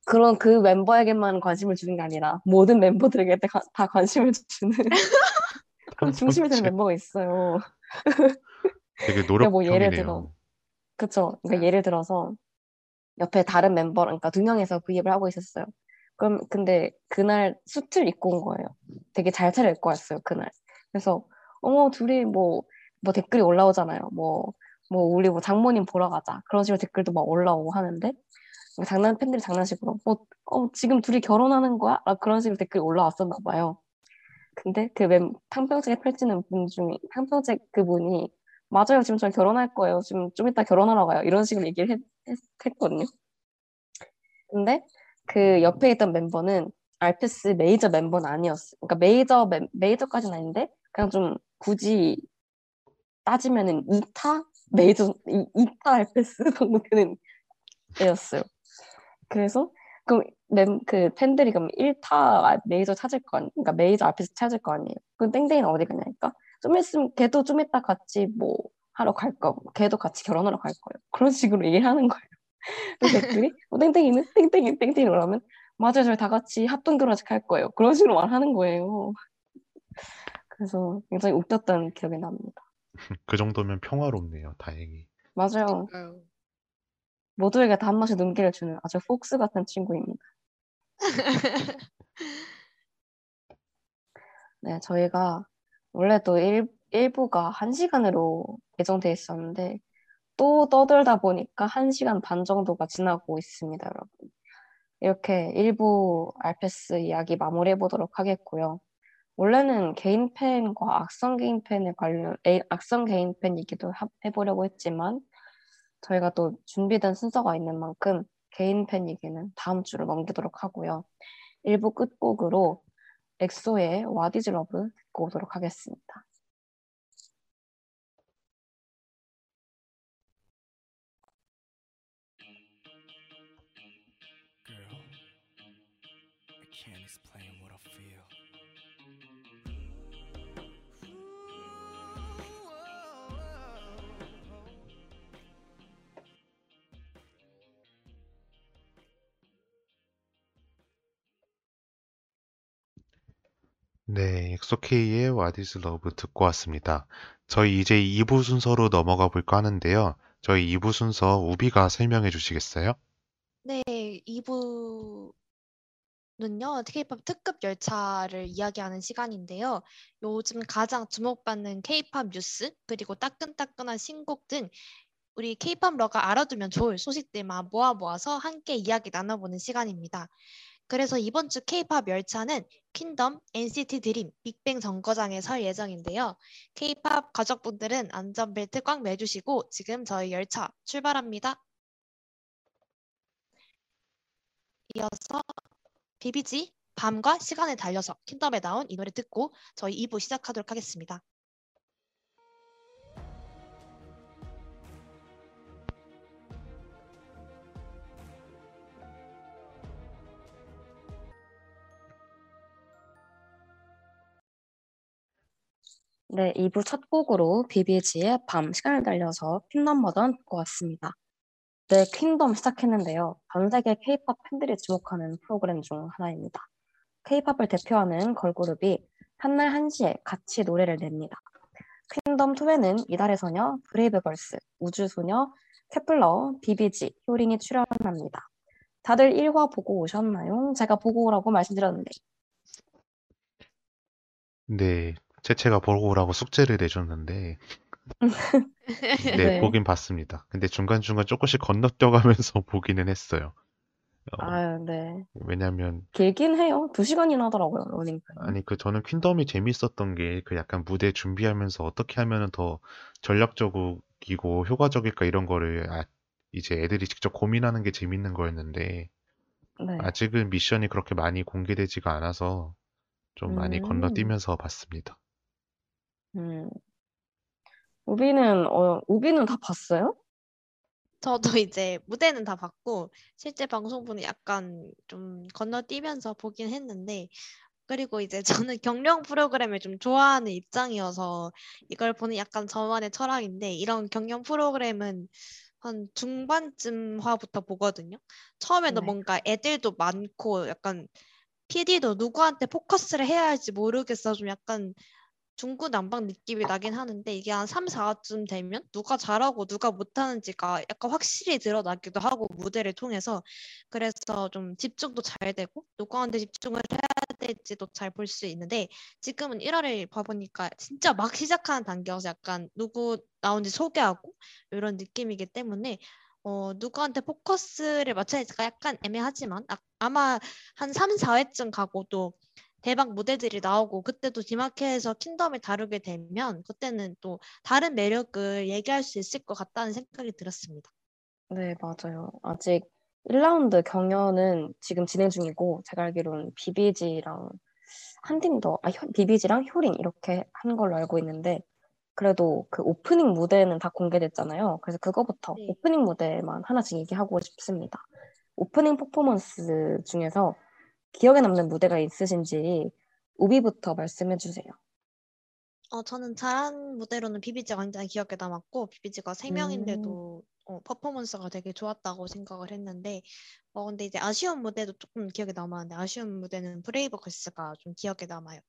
그런 그 멤버에게만 관심을 주는 게 아니라 모든 멤버들에게 다, 다 관심을 주는 그런 중심이 되는. 멤버가 있어요. 되게 그러니까 뭐 예를 들어, 노력형이네요. 그쵸? 그러니까 예를 들어서 옆에 다른 멤버, 그러니까 두 명이서 V앱을 하고 있었어요. 그럼 근데 그날 수트를 입고 온 거예요. 되게 잘 차려입고 왔어요, 그날. 그래서 어머 둘이 뭐뭐 댓글이 올라오잖아요. 뭐뭐 우리 뭐 장모님 보러 가자. 그런 식으로 댓글도 막 올라오고 하는데 장난 팬들이 장난식으로 뭐 어, 지금 둘이 결혼하는 거야? 막 그런 식으로 댓글이 올라왔었나 봐요. 근데 그 멤, 탕평책에 펼치는 분 중에 탕평책 그분이 맞아요. 지금 저 결혼할 거예요. 지금 좀 이따 결혼하러 가요. 이런 식으로 얘기를 했, 했, 했거든요. 근데 그 옆에 있던 멤버는 알페스 메이저 멤버는 아니었어. 그러니까 메이저 멤- 메이저까지는 아닌데 그냥 좀 굳이 따지면은 2타 메이저 2, 타 알페스 정도 되는 애였어요. 그래서 그럼 멤, 그 팬들이 그럼 1타 메이저 찾을 거 아니, 그러니까 메이저 알페스 찾을 거 아니에요. 그럼 땡땡이는 어디 가냐니까. 좀 있으면 걔도 좀 이따 같이 뭐 하러 갈 거, 걔도 같이 결혼하러 갈 거예요. 그런 식으로 얘기를 하는 거예요. 그 댓글이 어, 땡땡이는 땡땡이 땡땡이 그러면? 맞아요. 저희 다 같이 합동 결혼식 할 거예요. 그런 식으로 말하는 거예요. 그래서 굉장히 웃겼던 기억이 납니다. 그 정도면 평화롭네요. 다행히. 맞아요. 모두에게 단맛의 눈길을 주는 아주 폭스 같은 친구입니다. 네 저희가 원래 또 1, 부가 1시간으로 예정돼 있었는데 또 떠들다 보니까 1시간 반 정도가 지나고 있습니다 여러분 이렇게 1부 알페스 이야기 마무리해 보도록 하겠고요. 원래는 개인 팬과 악성 개인 팬에 관련, 에, 악성 개인 팬 얘기도 하- 해보려고 했지만 저희가 또 준비된 순서가 있는 만큼 개인 팬 얘기는 다음 주로 넘기도록 하고요. 1부 끝곡으로 엑소의 What is Love 듣고 오도록 하겠습니다. 네, 엑소케이의 What is Love 듣고 왔습니다. 저희 이제 2부 순서로 넘어가 볼까 하는데요. 저희 2부 순서 우비가 설명해 주시겠어요? 네, 2부는요, K-pop 특급 열차를 이야기하는 시간인데요. 요즘 가장 주목받는 K-pop 뉴스, 그리고 따끈따끈한 신곡 등 우리 K-pop 러가 알아두면 좋을 소식들만 모아 모아서 함께 이야기 나눠보는 시간입니다. 그래서 이번 주 K-pop 열차는 퀸덤, NCT 드림, 빅뱅 정거장에 설 예정인데요. K-pop 가족분들은 안전벨트 꽉 매주시고 지금 저희 열차 출발합니다. 이어서 비비지 밤과 시간을 달려서 킹덤에 나온 이 노래 듣고 저희 2부 시작하도록 하겠습니다. 네, 2부 첫 곡으로 비비지의 밤 시간을 달려서 핀 넘버던 듣고 왔습니다. 네, 퀸덤 시작했는데요. 전 세계 K-pop 팬들이 주목하는 프로그램 중 하나입니다. K-pop을 대표하는 걸그룹이 한날 한시에 같이 노래를 냅니다. 퀸덤 2에는 이달의 소녀, 브레이브걸스, 우주소녀, 케플러, 비비지, 효린이 출연합니다. 다들 1화 보고 오셨나요? 제가 보고 오라고 말씀드렸는데. 네, 채채가 보고 오라고 숙제를 내줬는데, 네, 네. 보긴 봤습니다. 근데 중간중간 조금씩 건너뛰어가면서 보기는 했어요. 어, 아, 네. 왜냐면, 길긴 해요. 2시간이나 하더라고요, 러닝타임. 아니, 그 저는 퀸덤이 재밌었던 게 그 약간 무대 준비하면서 어떻게 하면은 더 전략적이고 효과적일까 이런 거를 아, 이제 애들이 직접 고민하는 게 재밌는 거였는데, 네. 아직은 미션이 그렇게 많이 공개되지가 않아서 좀 많이 음. 건너뛰면서 봤습니다. 음. 우비는, 어, 우비는 다 봤어요? 저도 이제 무대는 다 봤고 실제 방송분은 약간 좀 건너뛰면서 보긴 했는데 그리고 이제 저는 경영 프로그램을 좀 좋아하는 입장이어서 이걸 보는 약간 저만의 철학인데 이런 경영 프로그램은 한 중반쯤화부터 보거든요. 처음에는 네. 뭔가 애들도 많고 약간 PD도 누구한테 포커스를 해야 할지 모르겠어 좀 약간 중구 난방 느낌이 나긴 하는데 이게 한 3, 4쯤 되면 누가 잘하고 누가 못하는지가 약간 확실히 드러나기도 하고 무대를 통해서. 그래서 좀 집중도 잘 되고 누구한테 집중을 해야 될지도 잘 볼 수 있는데 지금은 1화를 봐보니까 진짜 막 시작하는 단계여서 약간 누구 나온지 소개하고 이런 느낌이기 때문에 어, 누구한테 포커스를 맞춰야 될지가 약간 애매하지만 아, 아마 한 3, 4회쯤 가고 또 대박 무대들이 나오고 그때도 디마켓에서 킹덤을 다루게 되면 그때는 또 다른 매력을 얘기할 수 있을 것 같다는 생각이 들었습니다. 네, 맞아요. 아직 1라운드 경연은 지금 진행 중이고, 제가 알기로는 비비지랑 한 팀 더, 아, 효- 비비지랑 효린 이렇게 한 걸로 알고 있는데, 그래도 그 오프닝 무대는 다 공개됐잖아요. 그래서 그거부터 네. 오프닝 무대만 하나씩 얘기하고 싶습니다. 오프닝 퍼포먼스 중에서 기억에 남는 무대가 있으신지 우비부터 말씀해 주세요. 어, 저는 잘한 무대로는 비비지가 굉장히 기억에 남았고 비비지가 세 명인데도 어, 퍼포먼스가 되게 좋았다고 생각을 했는데 어, 근데 이제 아쉬운 무대도 조금 기억에 남았는데 아쉬운 무대는 브레이브 걸스가 좀 기억에 남아요.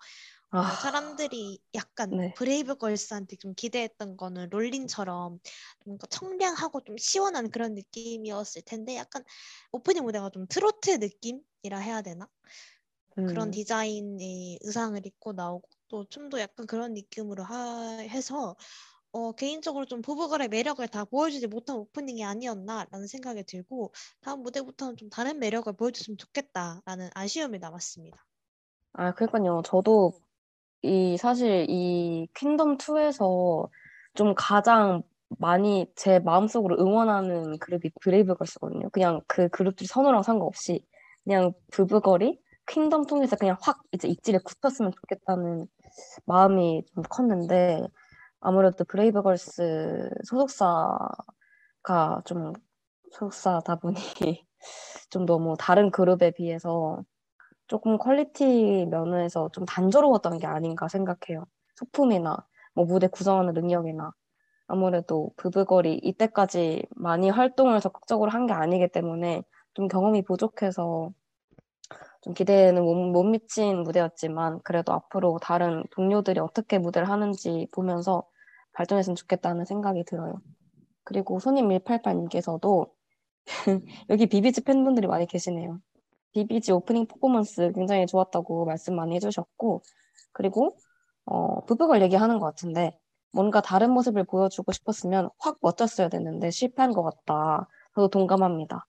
어, 아, 사람들이 약간 네. 브레이브 걸스한테 좀 기대했던 거는 롤린처럼 뭔가 청량하고 좀 시원한 그런 느낌이었을 텐데 약간 오프닝 무대가 좀 트로트 느낌 이라 해야 되나? 그런 음, 디자인의 의상을 입고 나오고 또 춤도 약간 그런 느낌으로 하, 해서 어, 개인적으로 좀 브브걸의 매력을 다 보여주지 못한 오프닝이 아니었나라는 생각이 들고 다음 무대부터는 좀 다른 매력을 보여줬으면 좋겠다라는 아쉬움이 남았습니다. 아, 그러니까요. 저도 이 사실 이 퀸덤 2에서 좀 가장 많이 제 마음속으로 응원하는 그룹이 브레이브걸스거든요. 그냥 그 그룹들 선호랑 상관없이 그냥 브브걸이 퀸덤 통해서 그냥 확 이제 입지를 굳혔으면 좋겠다는 마음이 좀 컸는데 아무래도 브레이브걸스 소속사가 좀 소속사다 보니 좀 너무 다른 그룹에 비해서 조금 quality 면에서 좀 단조로웠던 게 아닌가 생각해요. 소품이나 뭐 무대 구성하는 능력이나 아무래도 브브걸이 이때까지 많이 활동을 적극적으로 한 게 아니기 때문에 좀 경험이 부족해서 좀 기대에는 못, 못 미친 무대였지만 그래도 앞으로 다른 동료들이 어떻게 무대를 하는지 보면서 발전했으면 좋겠다는 생각이 들어요. 그리고 손님 188님께서도 여기 비비지 팬분들이 많이 계시네요. 비비지 오프닝 퍼포먼스 굉장히 좋았다고 말씀 많이 해주셨고 그리고 어, 부부걸 얘기하는 것 같은데 뭔가 다른 모습을 보여주고 싶었으면 확 멋졌어야 됐는데 실패한 것 같다. 저도 동감합니다.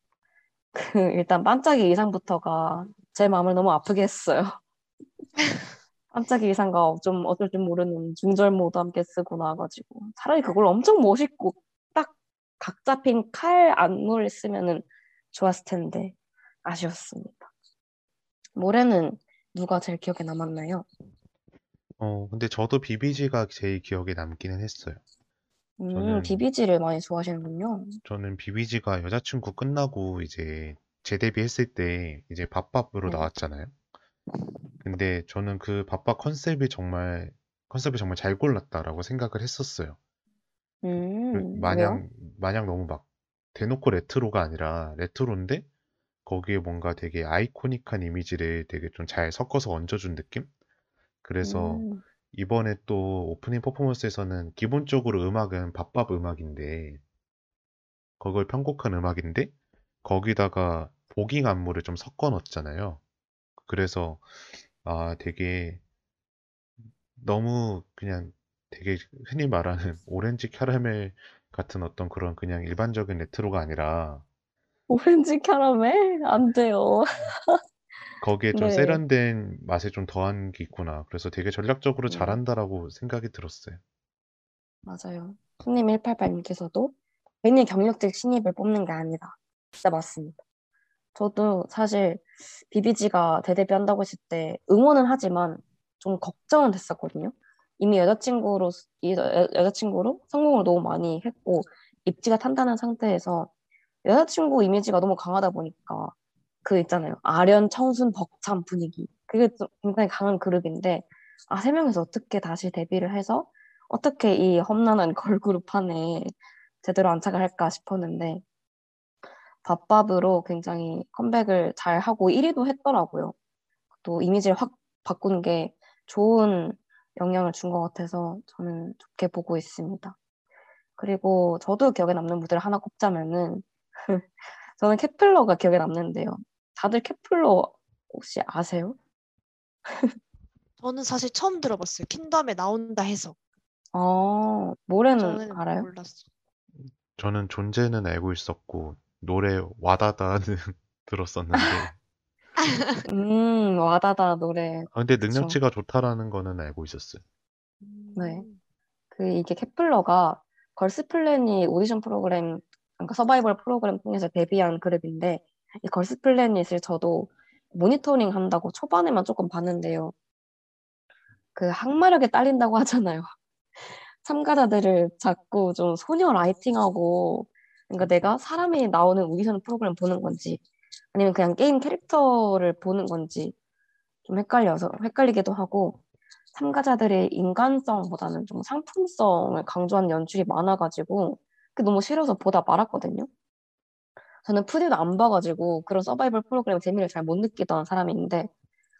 그 일단 반짝이 의상부터가 제 마음을 너무 아프게 했어요. 반짝이 의상과 좀 어쩔 줄 모르는 중절모도 함께 쓰고 나와가지고 차라리 그걸 엄청 멋있고 딱 각 잡힌 칼 안무를 쓰면은 좋았을 텐데 아쉬웠습니다. 모레는 누가 제일 기억에 남았나요? 어, 근데 저도 비비지가 제일 기억에 남기는 했어요. 음, 저는- 비비지를 많이 좋아하시는군요. 저는 비비지가 여자친구 끝나고 이제 재데뷔했을 때 이제 밥밥으로 네. 나왔잖아요. 근데 저는 그 밥밥 컨셉이 정말 컨셉을 정말 잘 골랐다라고 생각을 했었어요. 그 음, 왜요? 마냥 마냥 너무 막 대놓고 레트로가 아니라 레트로인데 거기에 뭔가 되게 아이코닉한 이미지를 되게 좀 잘 섞어서 얹어준 느낌? 그래서 음, 이번에 또 오프닝 퍼포먼스에서는 기본적으로 음악은 밥밥 음악인데 그걸 편곡한 음악인데 거기다가 보깅 안무를 좀 섞어 넣었잖아요. 그래서 아 되게 너무 그냥 되게 흔히 말하는 오렌지 캐러멜 같은 어떤 그런 그냥 일반적인 레트로가 아니라 오렌지 캐러멜? 안 돼요. 거기에 좀 네. 세련된 맛에 좀 더한 게 있구나. 그래서 되게 전략적으로 음. 잘한다라고 생각이 들었어요. 맞아요. 손님 188님께서도 괜히 경력직 신입을 뽑는 게 아니다. 진짜 맞습니다. 저도 사실 비비지가 대데뷔 한다고 했을 때 응원은 하지만 좀 걱정은 됐었거든요. 이미 여자친구로, 이 여- 여자친구로 성공을 너무 많이 했고 입지가 탄탄한 상태에서 여자친구 이미지가 너무 강하다 보니까 그 있잖아요. 아련, 청순, 벅찬 분위기. 그게 좀 굉장히 강한 그룹인데 아, 세 명이서 어떻게 다시 데뷔를 해서 어떻게 이 험난한 걸그룹 안에 제대로 안착을 할까 싶었는데 밥밥으로 굉장히 컴백을 잘 하고 1위도 했더라고요. 또 이미지를 확 바꾸는 게 좋은 영향을 준 것 같아서 저는 좋게 보고 있습니다. 그리고 저도 기억에 남는 무대를 하나 꼽자면은 저는 케플러가 기억에 남는데요. 다들 케플러 혹시 아세요? 저는 사실 처음 들어봤어요. 킹덤에 나온다 해서. 아, 모레는 저는 알아요? 몰랐어. 저는 존재는 알고 있었고 노래 와다다는 들었었는데 음, 와다다 노래. 아, 근데 그쵸. 능력치가 좋다라는 거는 알고 있었어요. 네. 그 이게 케플러가 Girls Planet 오디션 프로그램, 그러니까 서바이벌 프로그램 통해서 데뷔한 그룹인데 이 Girls Planet을 저도 모니터링 한다고 초반에만 조금 봤는데요. 그 항마력에 딸린다고 하잖아요. 참가자들을 자꾸 좀 소녀 라이팅하고 그러니까 내가 사람이 나오는 오디션 프로그램 보는 건지 아니면 그냥 게임 캐릭터를 보는 건지 좀 헷갈려서 헷갈리기도 하고 참가자들의 인간성보다는 좀 상품성을 강조하는 연출이 많아가지고 그게 너무 싫어서 보다 말았거든요. 저는 푸디도 안 봐가지고 그런 서바이벌 프로그램 재미를 잘 못 느끼던 사람인데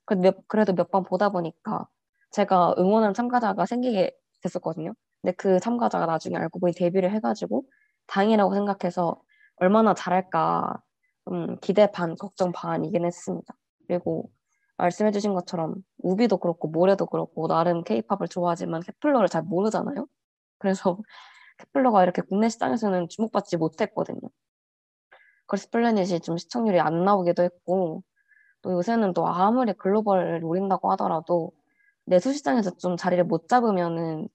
그래도 몇, 그래도 몇번 보다 보니까 제가 응원한 참가자가 생기게 됐었거든요. 근데 그 참가자가 나중에 알고 보니 데뷔를 해가지고 다행이라고 생각해서 얼마나 잘할까 좀 기대 반 걱정 반이긴 했습니다. 그리고 말씀해주신 것처럼 우비도 그렇고 모래도 그렇고 나름 케이팝을 좋아하지만 케플러를 잘 모르잖아요. 그래서 케플러가 이렇게 국내 시장에서는 주목받지 못했거든요. 걸스플래닛이 좀 시청률이 안 나오기도 했고 또 요새는 또 아무리 글로벌을 노린다고 하더라도 내수 시장에서 좀 자리를 못 잡으면은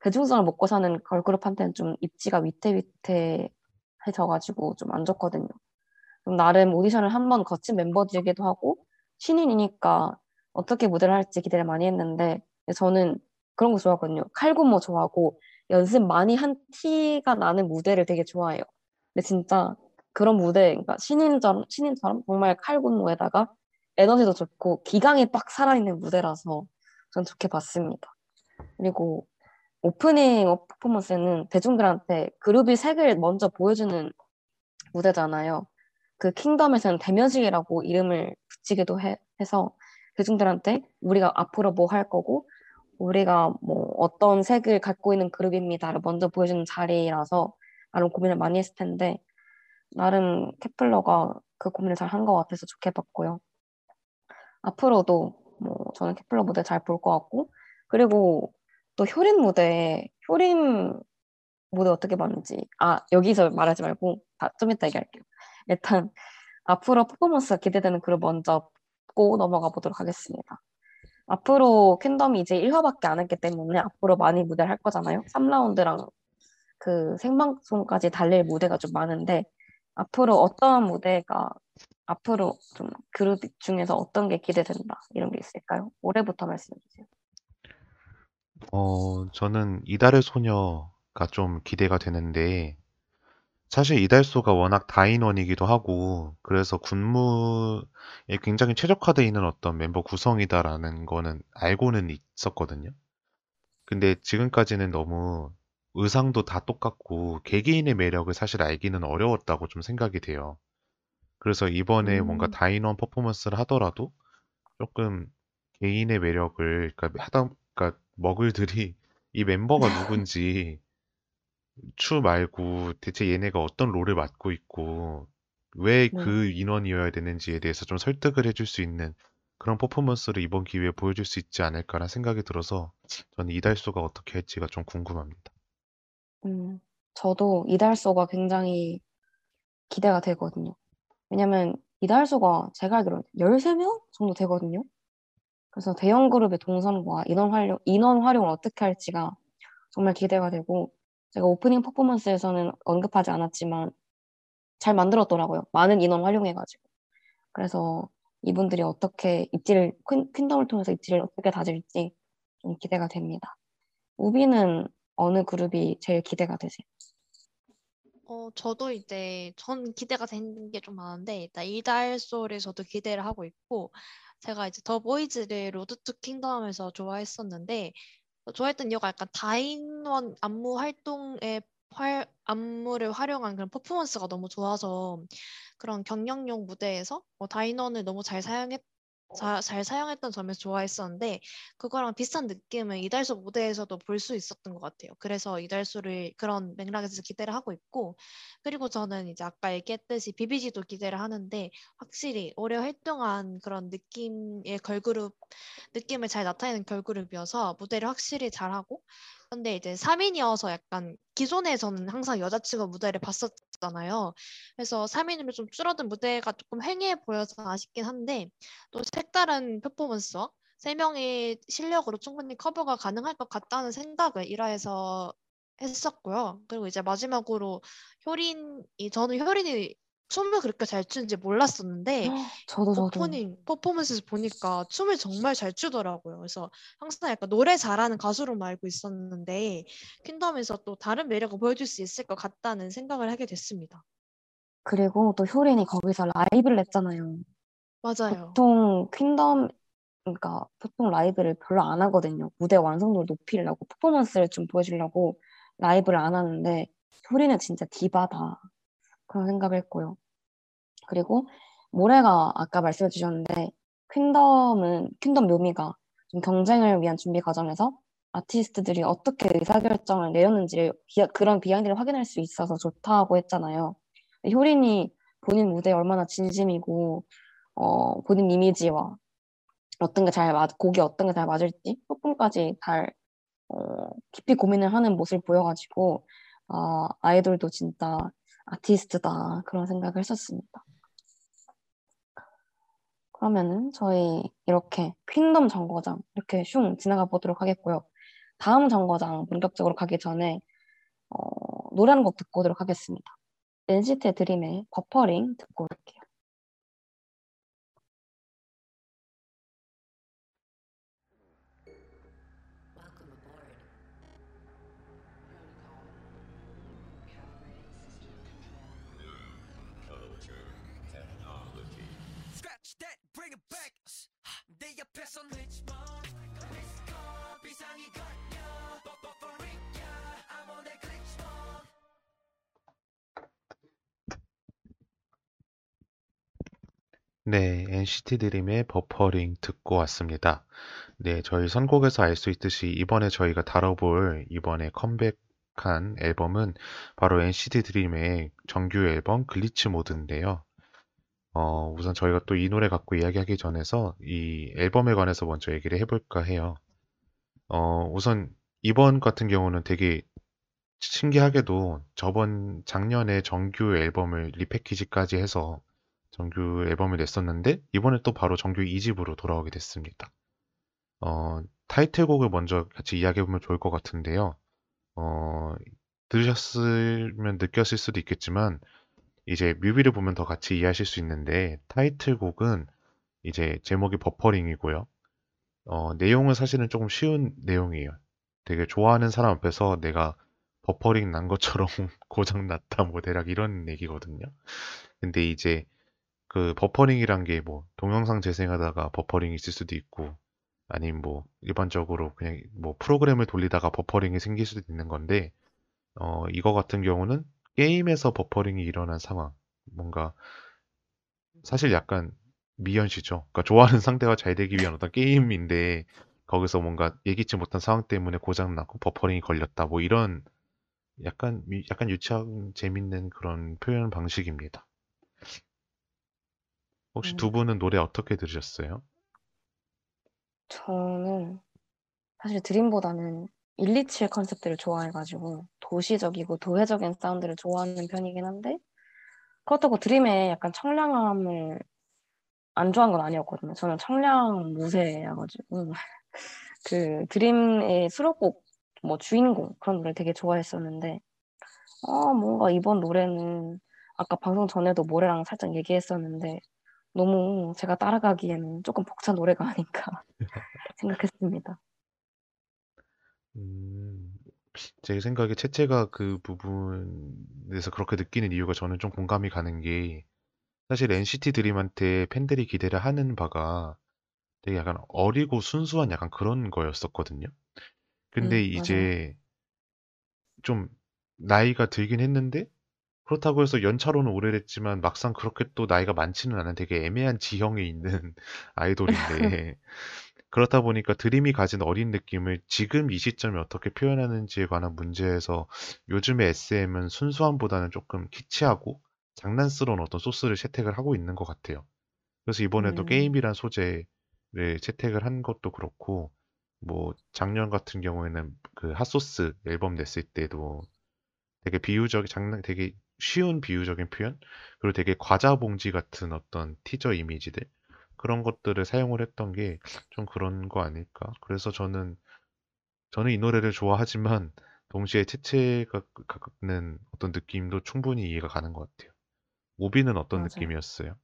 대중성을 먹고 사는 걸그룹한테는 좀 입지가 위태위태해져가지고 좀 안 좋거든요. 좀 나름 오디션을 한 번 거친 멤버들이기도 하고 신인이니까 어떻게 무대를 할지 기대를 많이 했는데 저는 그런 거 좋아하거든요. 칼군무 좋아하고 연습 많이 한 티가 나는 무대를 되게 좋아해요. 근데 진짜 그런 무대, 그러니까 신인처럼, 신인처럼 정말 칼군무에다가 에너지도 좋고 기강이 빡 살아있는 무대라서 전 좋게 봤습니다. 그리고 오프닝 퍼포먼스는 대중들한테 그룹의 색을 먼저 보여주는 무대잖아요. 그 킹덤에서는 대면식이라고 이름을 붙이기도 해, 해서 대중들한테 우리가 앞으로 뭐 할 거고 우리가 뭐 어떤 색을 갖고 있는 그룹입니다를 먼저 보여주는 자리라서 나름 고민을 많이 했을 텐데 나름 케플러가 그 고민을 잘 한 것 같아서 좋게 봤고요. 앞으로도 뭐 저는 케플러 무대 잘 볼 것 같고 그리고 또 효린 무대 효린 무대 어떻게 봤는지 아 여기서 말하지 말고 다 좀 이따 얘기할게요. 일단 앞으로 퍼포먼스가 기대되는 그룹 먼저 고 넘어가 보도록 하겠습니다. 앞으로 퀸덤이 이제 1화밖에 안 했기 때문에 앞으로 많이 무대를 할 거잖아요. 3라운드랑 그 생방송까지 달릴 무대가 좀 많은데 앞으로 어떤 무대가 앞으로 좀 그룹 중에서 어떤 게 기대된다 이런 게 있을까요? 올해부터 말씀해 주세요. 어, 저는 이달의 소녀가 좀 기대가 되는데, 사실 이달소가 워낙 다인원이기도 하고, 그래서 군무에 굉장히 최적화되어 있는 어떤 멤버 구성이다라는 거는 알고는 있었거든요. 근데 지금까지는 너무 의상도 다 똑같고 개개인의 매력을 사실 알기는 어려웠다고 좀 생각이 돼요. 그래서 이번에 뭔가 음. 다인원 퍼포먼스를 하더라도 조금 개인의 매력을 그러니까 하다 그러니까 머글들이 이 멤버가 누군지 추 말고 대체 얘네가 어떤 롤을 맡고 있고 왜 네. 그 인원이어야 되는지에 대해서 좀 설득을 해줄 수 있는 그런 퍼포먼스를 이번 기회에 보여줄 수 있지 않을까라는 생각이 들어서 저는 이달소가 어떻게 할지가 좀 궁금합니다. 음, 저도 이달소가 굉장히 기대가 되거든요. 왜냐면 이달소가 제가 알기로 13명 정도 되거든요. 그래서 대형 그룹의 동선과 인원 활용, 인원 활용을 어떻게 할지가 정말 기대가 되고 제가 오프닝 퍼포먼스에서는 언급하지 않았지만 잘 만들었더라고요. 많은 인원 활용해가지고. 그래서 이분들이 어떻게 입지를, 퀸, 퀸덤을 통해서 입지를 어떻게 다질지 좀 기대가 됩니다. 오비는 어느 그룹이 제일 기대가 되세요? 어, 저도 이제 전 기대가 되는 게좀 많은데 일단 이달소를 저도 기대를 하고 있고 제가 이제 더 보이즈를 Road to Kingdom에서 좋아했었는데 어, 좋아했던 이유가 약간 다인원 안무 활동에 활, 안무를 활용한 그런 퍼포먼스가 너무 좋아서 그런 경영용 무대에서 어, 다인원을 너무 잘 사용했 자, 잘 사용했던 점에서 좋아했었는데 그거랑 비슷한 느낌을 이달소 무대에서도 볼 수 있었던 것 같아요. 그래서 이달소를 그런 맥락에서 기대를 하고 있고 그리고 저는 이제 아까 얘기했듯이 비비지도 기대를 하는데 확실히 오래 활동한 그런 느낌의 걸그룹 느낌을 잘 나타내는 걸그룹이어서 무대를 확실히 잘하고 근데 이제 3인이어서 약간 기존에 저는 항상 여자친구 무대를 봤었잖아요. 그래서 3인으로 좀 줄어든 무대가 조금 횡해 보여서 아쉽긴 한데 또 색다른 퍼포먼스와 세 명의 실력으로 충분히 커버가 가능할 것 같다는 생각을 1화에서 했었고요. 그리고 이제 마지막으로 효린이 저는 효린이 춤을 그렇게 잘 추는지 몰랐었는데 저도 저도 오프닝 퍼포먼스에서 보니까 춤을 정말 잘 추더라고요. 그래서 항상 약간 노래 잘하는 가수로만 알고 있었는데 퀸덤에서 또 다른 매력을 보여줄 수 있을 것 같다는 생각을 하게 됐습니다. 그리고 또 효린이 거기서 라이브를 했잖아요. 맞아요. 보통 퀸덤 그러니까 보통 라이브를 별로 안 하거든요. 무대 완성도를 높이려고 퍼포먼스를 좀 보여주려고 라이브를 안 하는데 효린은 진짜 디바다 그런 생각을 했고요. 그리고 모래가 아까 말씀해 주셨는데 퀸덤은 퀸덤 묘미가 좀 경쟁을 위한 준비 과정에서 아티스트들이 어떻게 의사결정을 내렸는지 비- 그런 비하인드를 확인할 수 있어서 좋다고 했잖아요. 효린이 본인 무대에 얼마나 진심이고 어, 본인 이미지와 어떤 게 잘 맞, 곡이 어떤 게 잘 맞을지 소품까지 잘 어, 깊이 고민을 하는 모습을 보여가지고 아, 아이돌도 진짜 아티스트다 그런 생각을 했었습니다. 그러면은 저희 이렇게 퀸덤 정거장 이렇게 슝 지나가 보도록 하겠고요. 다음 정거장 본격적으로 가기 전에 어, 노래 한 곡 듣고 오도록 하겠습니다. NCT 드림의 버퍼링 듣고 올게요. Bring it back. 내 옆에선 glitch mode, glitch mode, 비상이 걸려. 버퍼링이야, I'm on that glitch mode. 네, NCT 드림의 버퍼링 듣고 왔습니다. 네, 저희 선곡에서 알 수 있듯이 이번에 저희가 다뤄볼 이번에 컴백 한 앨범은 바로 NCT 드림의 정규 앨범 Glitch Mode인데요. 어, 우선 저희가 또 이 노래 갖고 이야기하기 전에서 이 앨범에 관해서 먼저 얘기를 해볼까 해요. 어, 우선 이번 같은 경우는 되게 신기하게도 저번 작년에 정규 앨범을 리패키지까지 해서 정규 앨범을 냈었는데 이번에 또 바로 정규 2집으로 돌아오게 됐습니다. 어, 타이틀곡을 먼저 같이 이야기해보면 좋을 것 같은데요. 어, 들으셨으면 느꼈을 수도 있겠지만 이제 뮤비를 보면 더 같이 이해하실 수 있는데 타이틀곡은 이제 제목이 버퍼링이고요. 어, 내용은 사실은 조금 쉬운 내용이에요. 되게 좋아하는 사람 앞에서 내가 버퍼링 난 것처럼 고장 났다 뭐 대략 이런 얘기거든요. 근데 이제 그 버퍼링이란 게 뭐 동영상 재생하다가 버퍼링이 있을 수도 있고 아니면 뭐 일반적으로 그냥 뭐 프로그램을 돌리다가 버퍼링이 생길 수도 있는 건데 어, 이거 같은 경우는 게임에서 버퍼링이 일어난 상황. 뭔가 사실 약간 미연시죠. 그러니까 좋아하는 상대와 잘 되기 위한 어떤 게임인데 거기서 뭔가 예기치 못한 상황 때문에 고장 나고 버퍼링이 걸렸다. 뭐 이런 약간 미- 약간 유치한 재밌는 그런 표현 방식입니다. 혹시 두 음. 분은 노래 어떻게 들으셨어요? 저는 사실 드림보다는 127 컨셉들을 좋아해가지고 도시적이고 도회적인 사운드를 좋아하는 편이긴 한데 그렇다고 드림의 약간 청량함을 안 좋아한 건 아니었거든요. 저는 청량 무쇠여가지고 그 드림의 수록곡 뭐 주인공 그런 노래 되게 좋아했었는데 아 뭔가 이번 노래는 아까 방송 전에도 모래랑 살짝 얘기했었는데 너무 제가 따라가기에는 조금 벅찬 노래가 아닌가 생각했습니다. 음, 제 생각에 채채가 그 부분에서 그렇게 느끼는 이유가 저는 좀 공감이 가는 게 사실 NCT 드림한테 팬들이 기대를 하는 바가 되게 약간 어리고 순수한 약간 그런 거였었거든요. 근데 음, 이제 좀 나이가 들긴 했는데 그렇다고 해서 연차로는 오래됐지만 막상 그렇게 또 나이가 많지는 않은 되게 애매한 지형에 있는 아이돌인데 그렇다 보니까 드림이 가진 어린 느낌을 지금 이 시점에 어떻게 표현하는지에 관한 문제에서 요즘의 SM은 순수함보다는 조금 키치하고 장난스러운 어떤 소스를 채택을 하고 있는 것 같아요. 그래서 이번에도 음. 게임이란 소재를 채택을 한 것도 그렇고 뭐 작년 같은 경우에는 그 핫소스 앨범 냈을 때도 되게 비유적 장난 되게 쉬운 비유적인 표현 그리고 되게 과자 봉지 같은 어떤 티저 이미지들 그런 것들을 사용을 했던 게 좀 그런 거 아닐까 그래서 저는 저는 이 노래를 좋아하지만 동시에 채채가 갖는 어떤 느낌도 충분히 이해가 가는 것 같아요 오비는 어떤 맞아요. 느낌이었어요?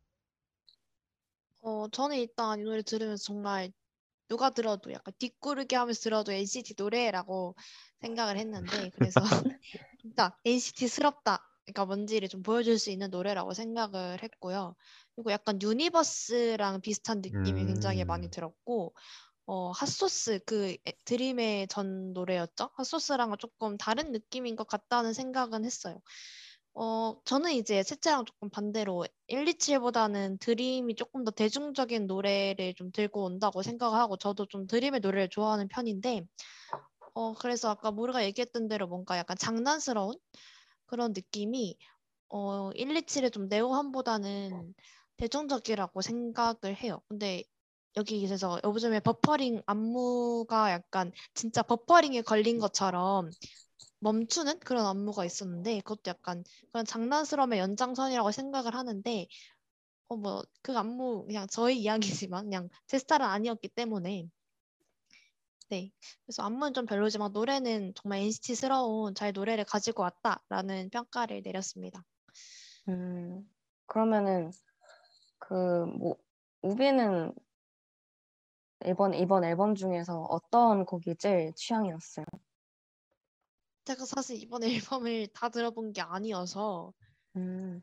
어, 저는 일단 이 노래 들으면서 정말 누가 들어도 약간 뒷구르기 하면서 들어도 NCT 노래라고 생각을 했는데 그래서 진짜 NCT스럽다. 그러니까 뭔지를 좀 보여줄 수 있는 노래라고 생각을 했고요. 그리고 약간 Universe랑 비슷한 느낌이 굉장히 많이 음. 들었고 어, 핫소스 그 에- 드림의 전 노래였죠. 핫소스랑은 조금 다른 느낌인 것 같다는 생각은 했어요. 어, 저는 이제 채채랑 조금 반대로 127보다는 드림이 조금 더 대중적인 노래를 좀 들고 온다고 생각하고 저도 좀 드림의 노래를 좋아하는 편인데 어, 그래서 아까 모르가 얘기했던 대로 뭔가 약간 장난스러운 그런 느낌이 어, 127의 좀 네오함보다는 대중적이라고 생각을 해요. 근데 여기에서 요즘에 버퍼링 안무가 약간 진짜 버퍼링에 걸린 것처럼 멈추는 그런 안무가 있었는데 그것도 약간 그런 장난스러움의 연장선이라고 생각을 하는데 어 뭐 그 안무 그냥 저의 이야기지만 그냥 제 스타일은 아니었기 때문에 네 그래서 안무는 좀 별로지만 노래는 정말 NCT스러운 잘 노래를 가지고 왔다라는 평가를 내렸습니다. 음, 그러면은 그뭐 우비는 이번 이번 앨범 중에서 어떤 곡이 제일 취향이었어요? 제가 사실 이번 앨범을 다 들어본 게 아니어서 음,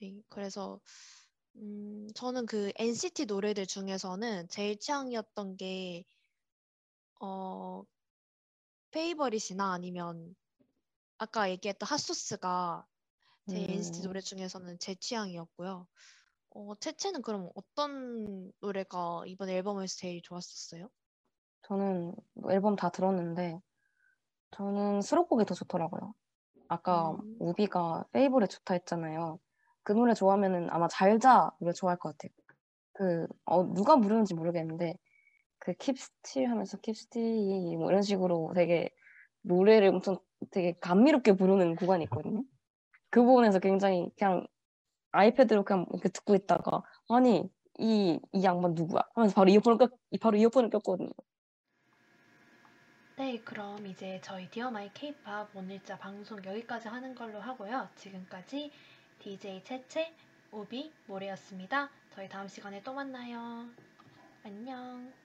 네, 그래서 음, 저는 그 NCT 노래들 중에서는 제일 취향이었던 게 어, 페이버릿이나 아니면 아까 얘기했던 핫소스가 제 NCT 음, 노래 중에서는 제 취향이었고요. 어, 채채는 그럼 어떤 노래가 이번 앨범에서 제일 좋았었어요? 저는 뭐 앨범 다 들었는데 저는 수록곡이 더 좋더라고요. 아까 음, 우비가 페이보릿 좋다 했잖아요. 그 노래 좋아하면은 아마 잘자 노래 좋아할 것 같아요. 그 어, 누가 부르는지 모르겠는데 그 킵스틸 하면서 킵스틸 뭐 이런 식으로 되게 노래를 엄청 되게 감미롭게 부르는 구간이 있거든요. 그 부분에서 굉장히 그냥 아이패드로 그냥 이렇게 듣고 있다가 아니 이, 이 양반 누구야? 하면서 바로 이어폰을 꼈, 바로 이어폰을 꼈거든요. 네, 그럼 이제 저희 Dear My K-pop 오늘자 방송 여기까지 하는 걸로 하고요. 지금까지 DJ 채채, 오비, 모레였습니다. 저희 다음 시간에 또 만나요. 안녕.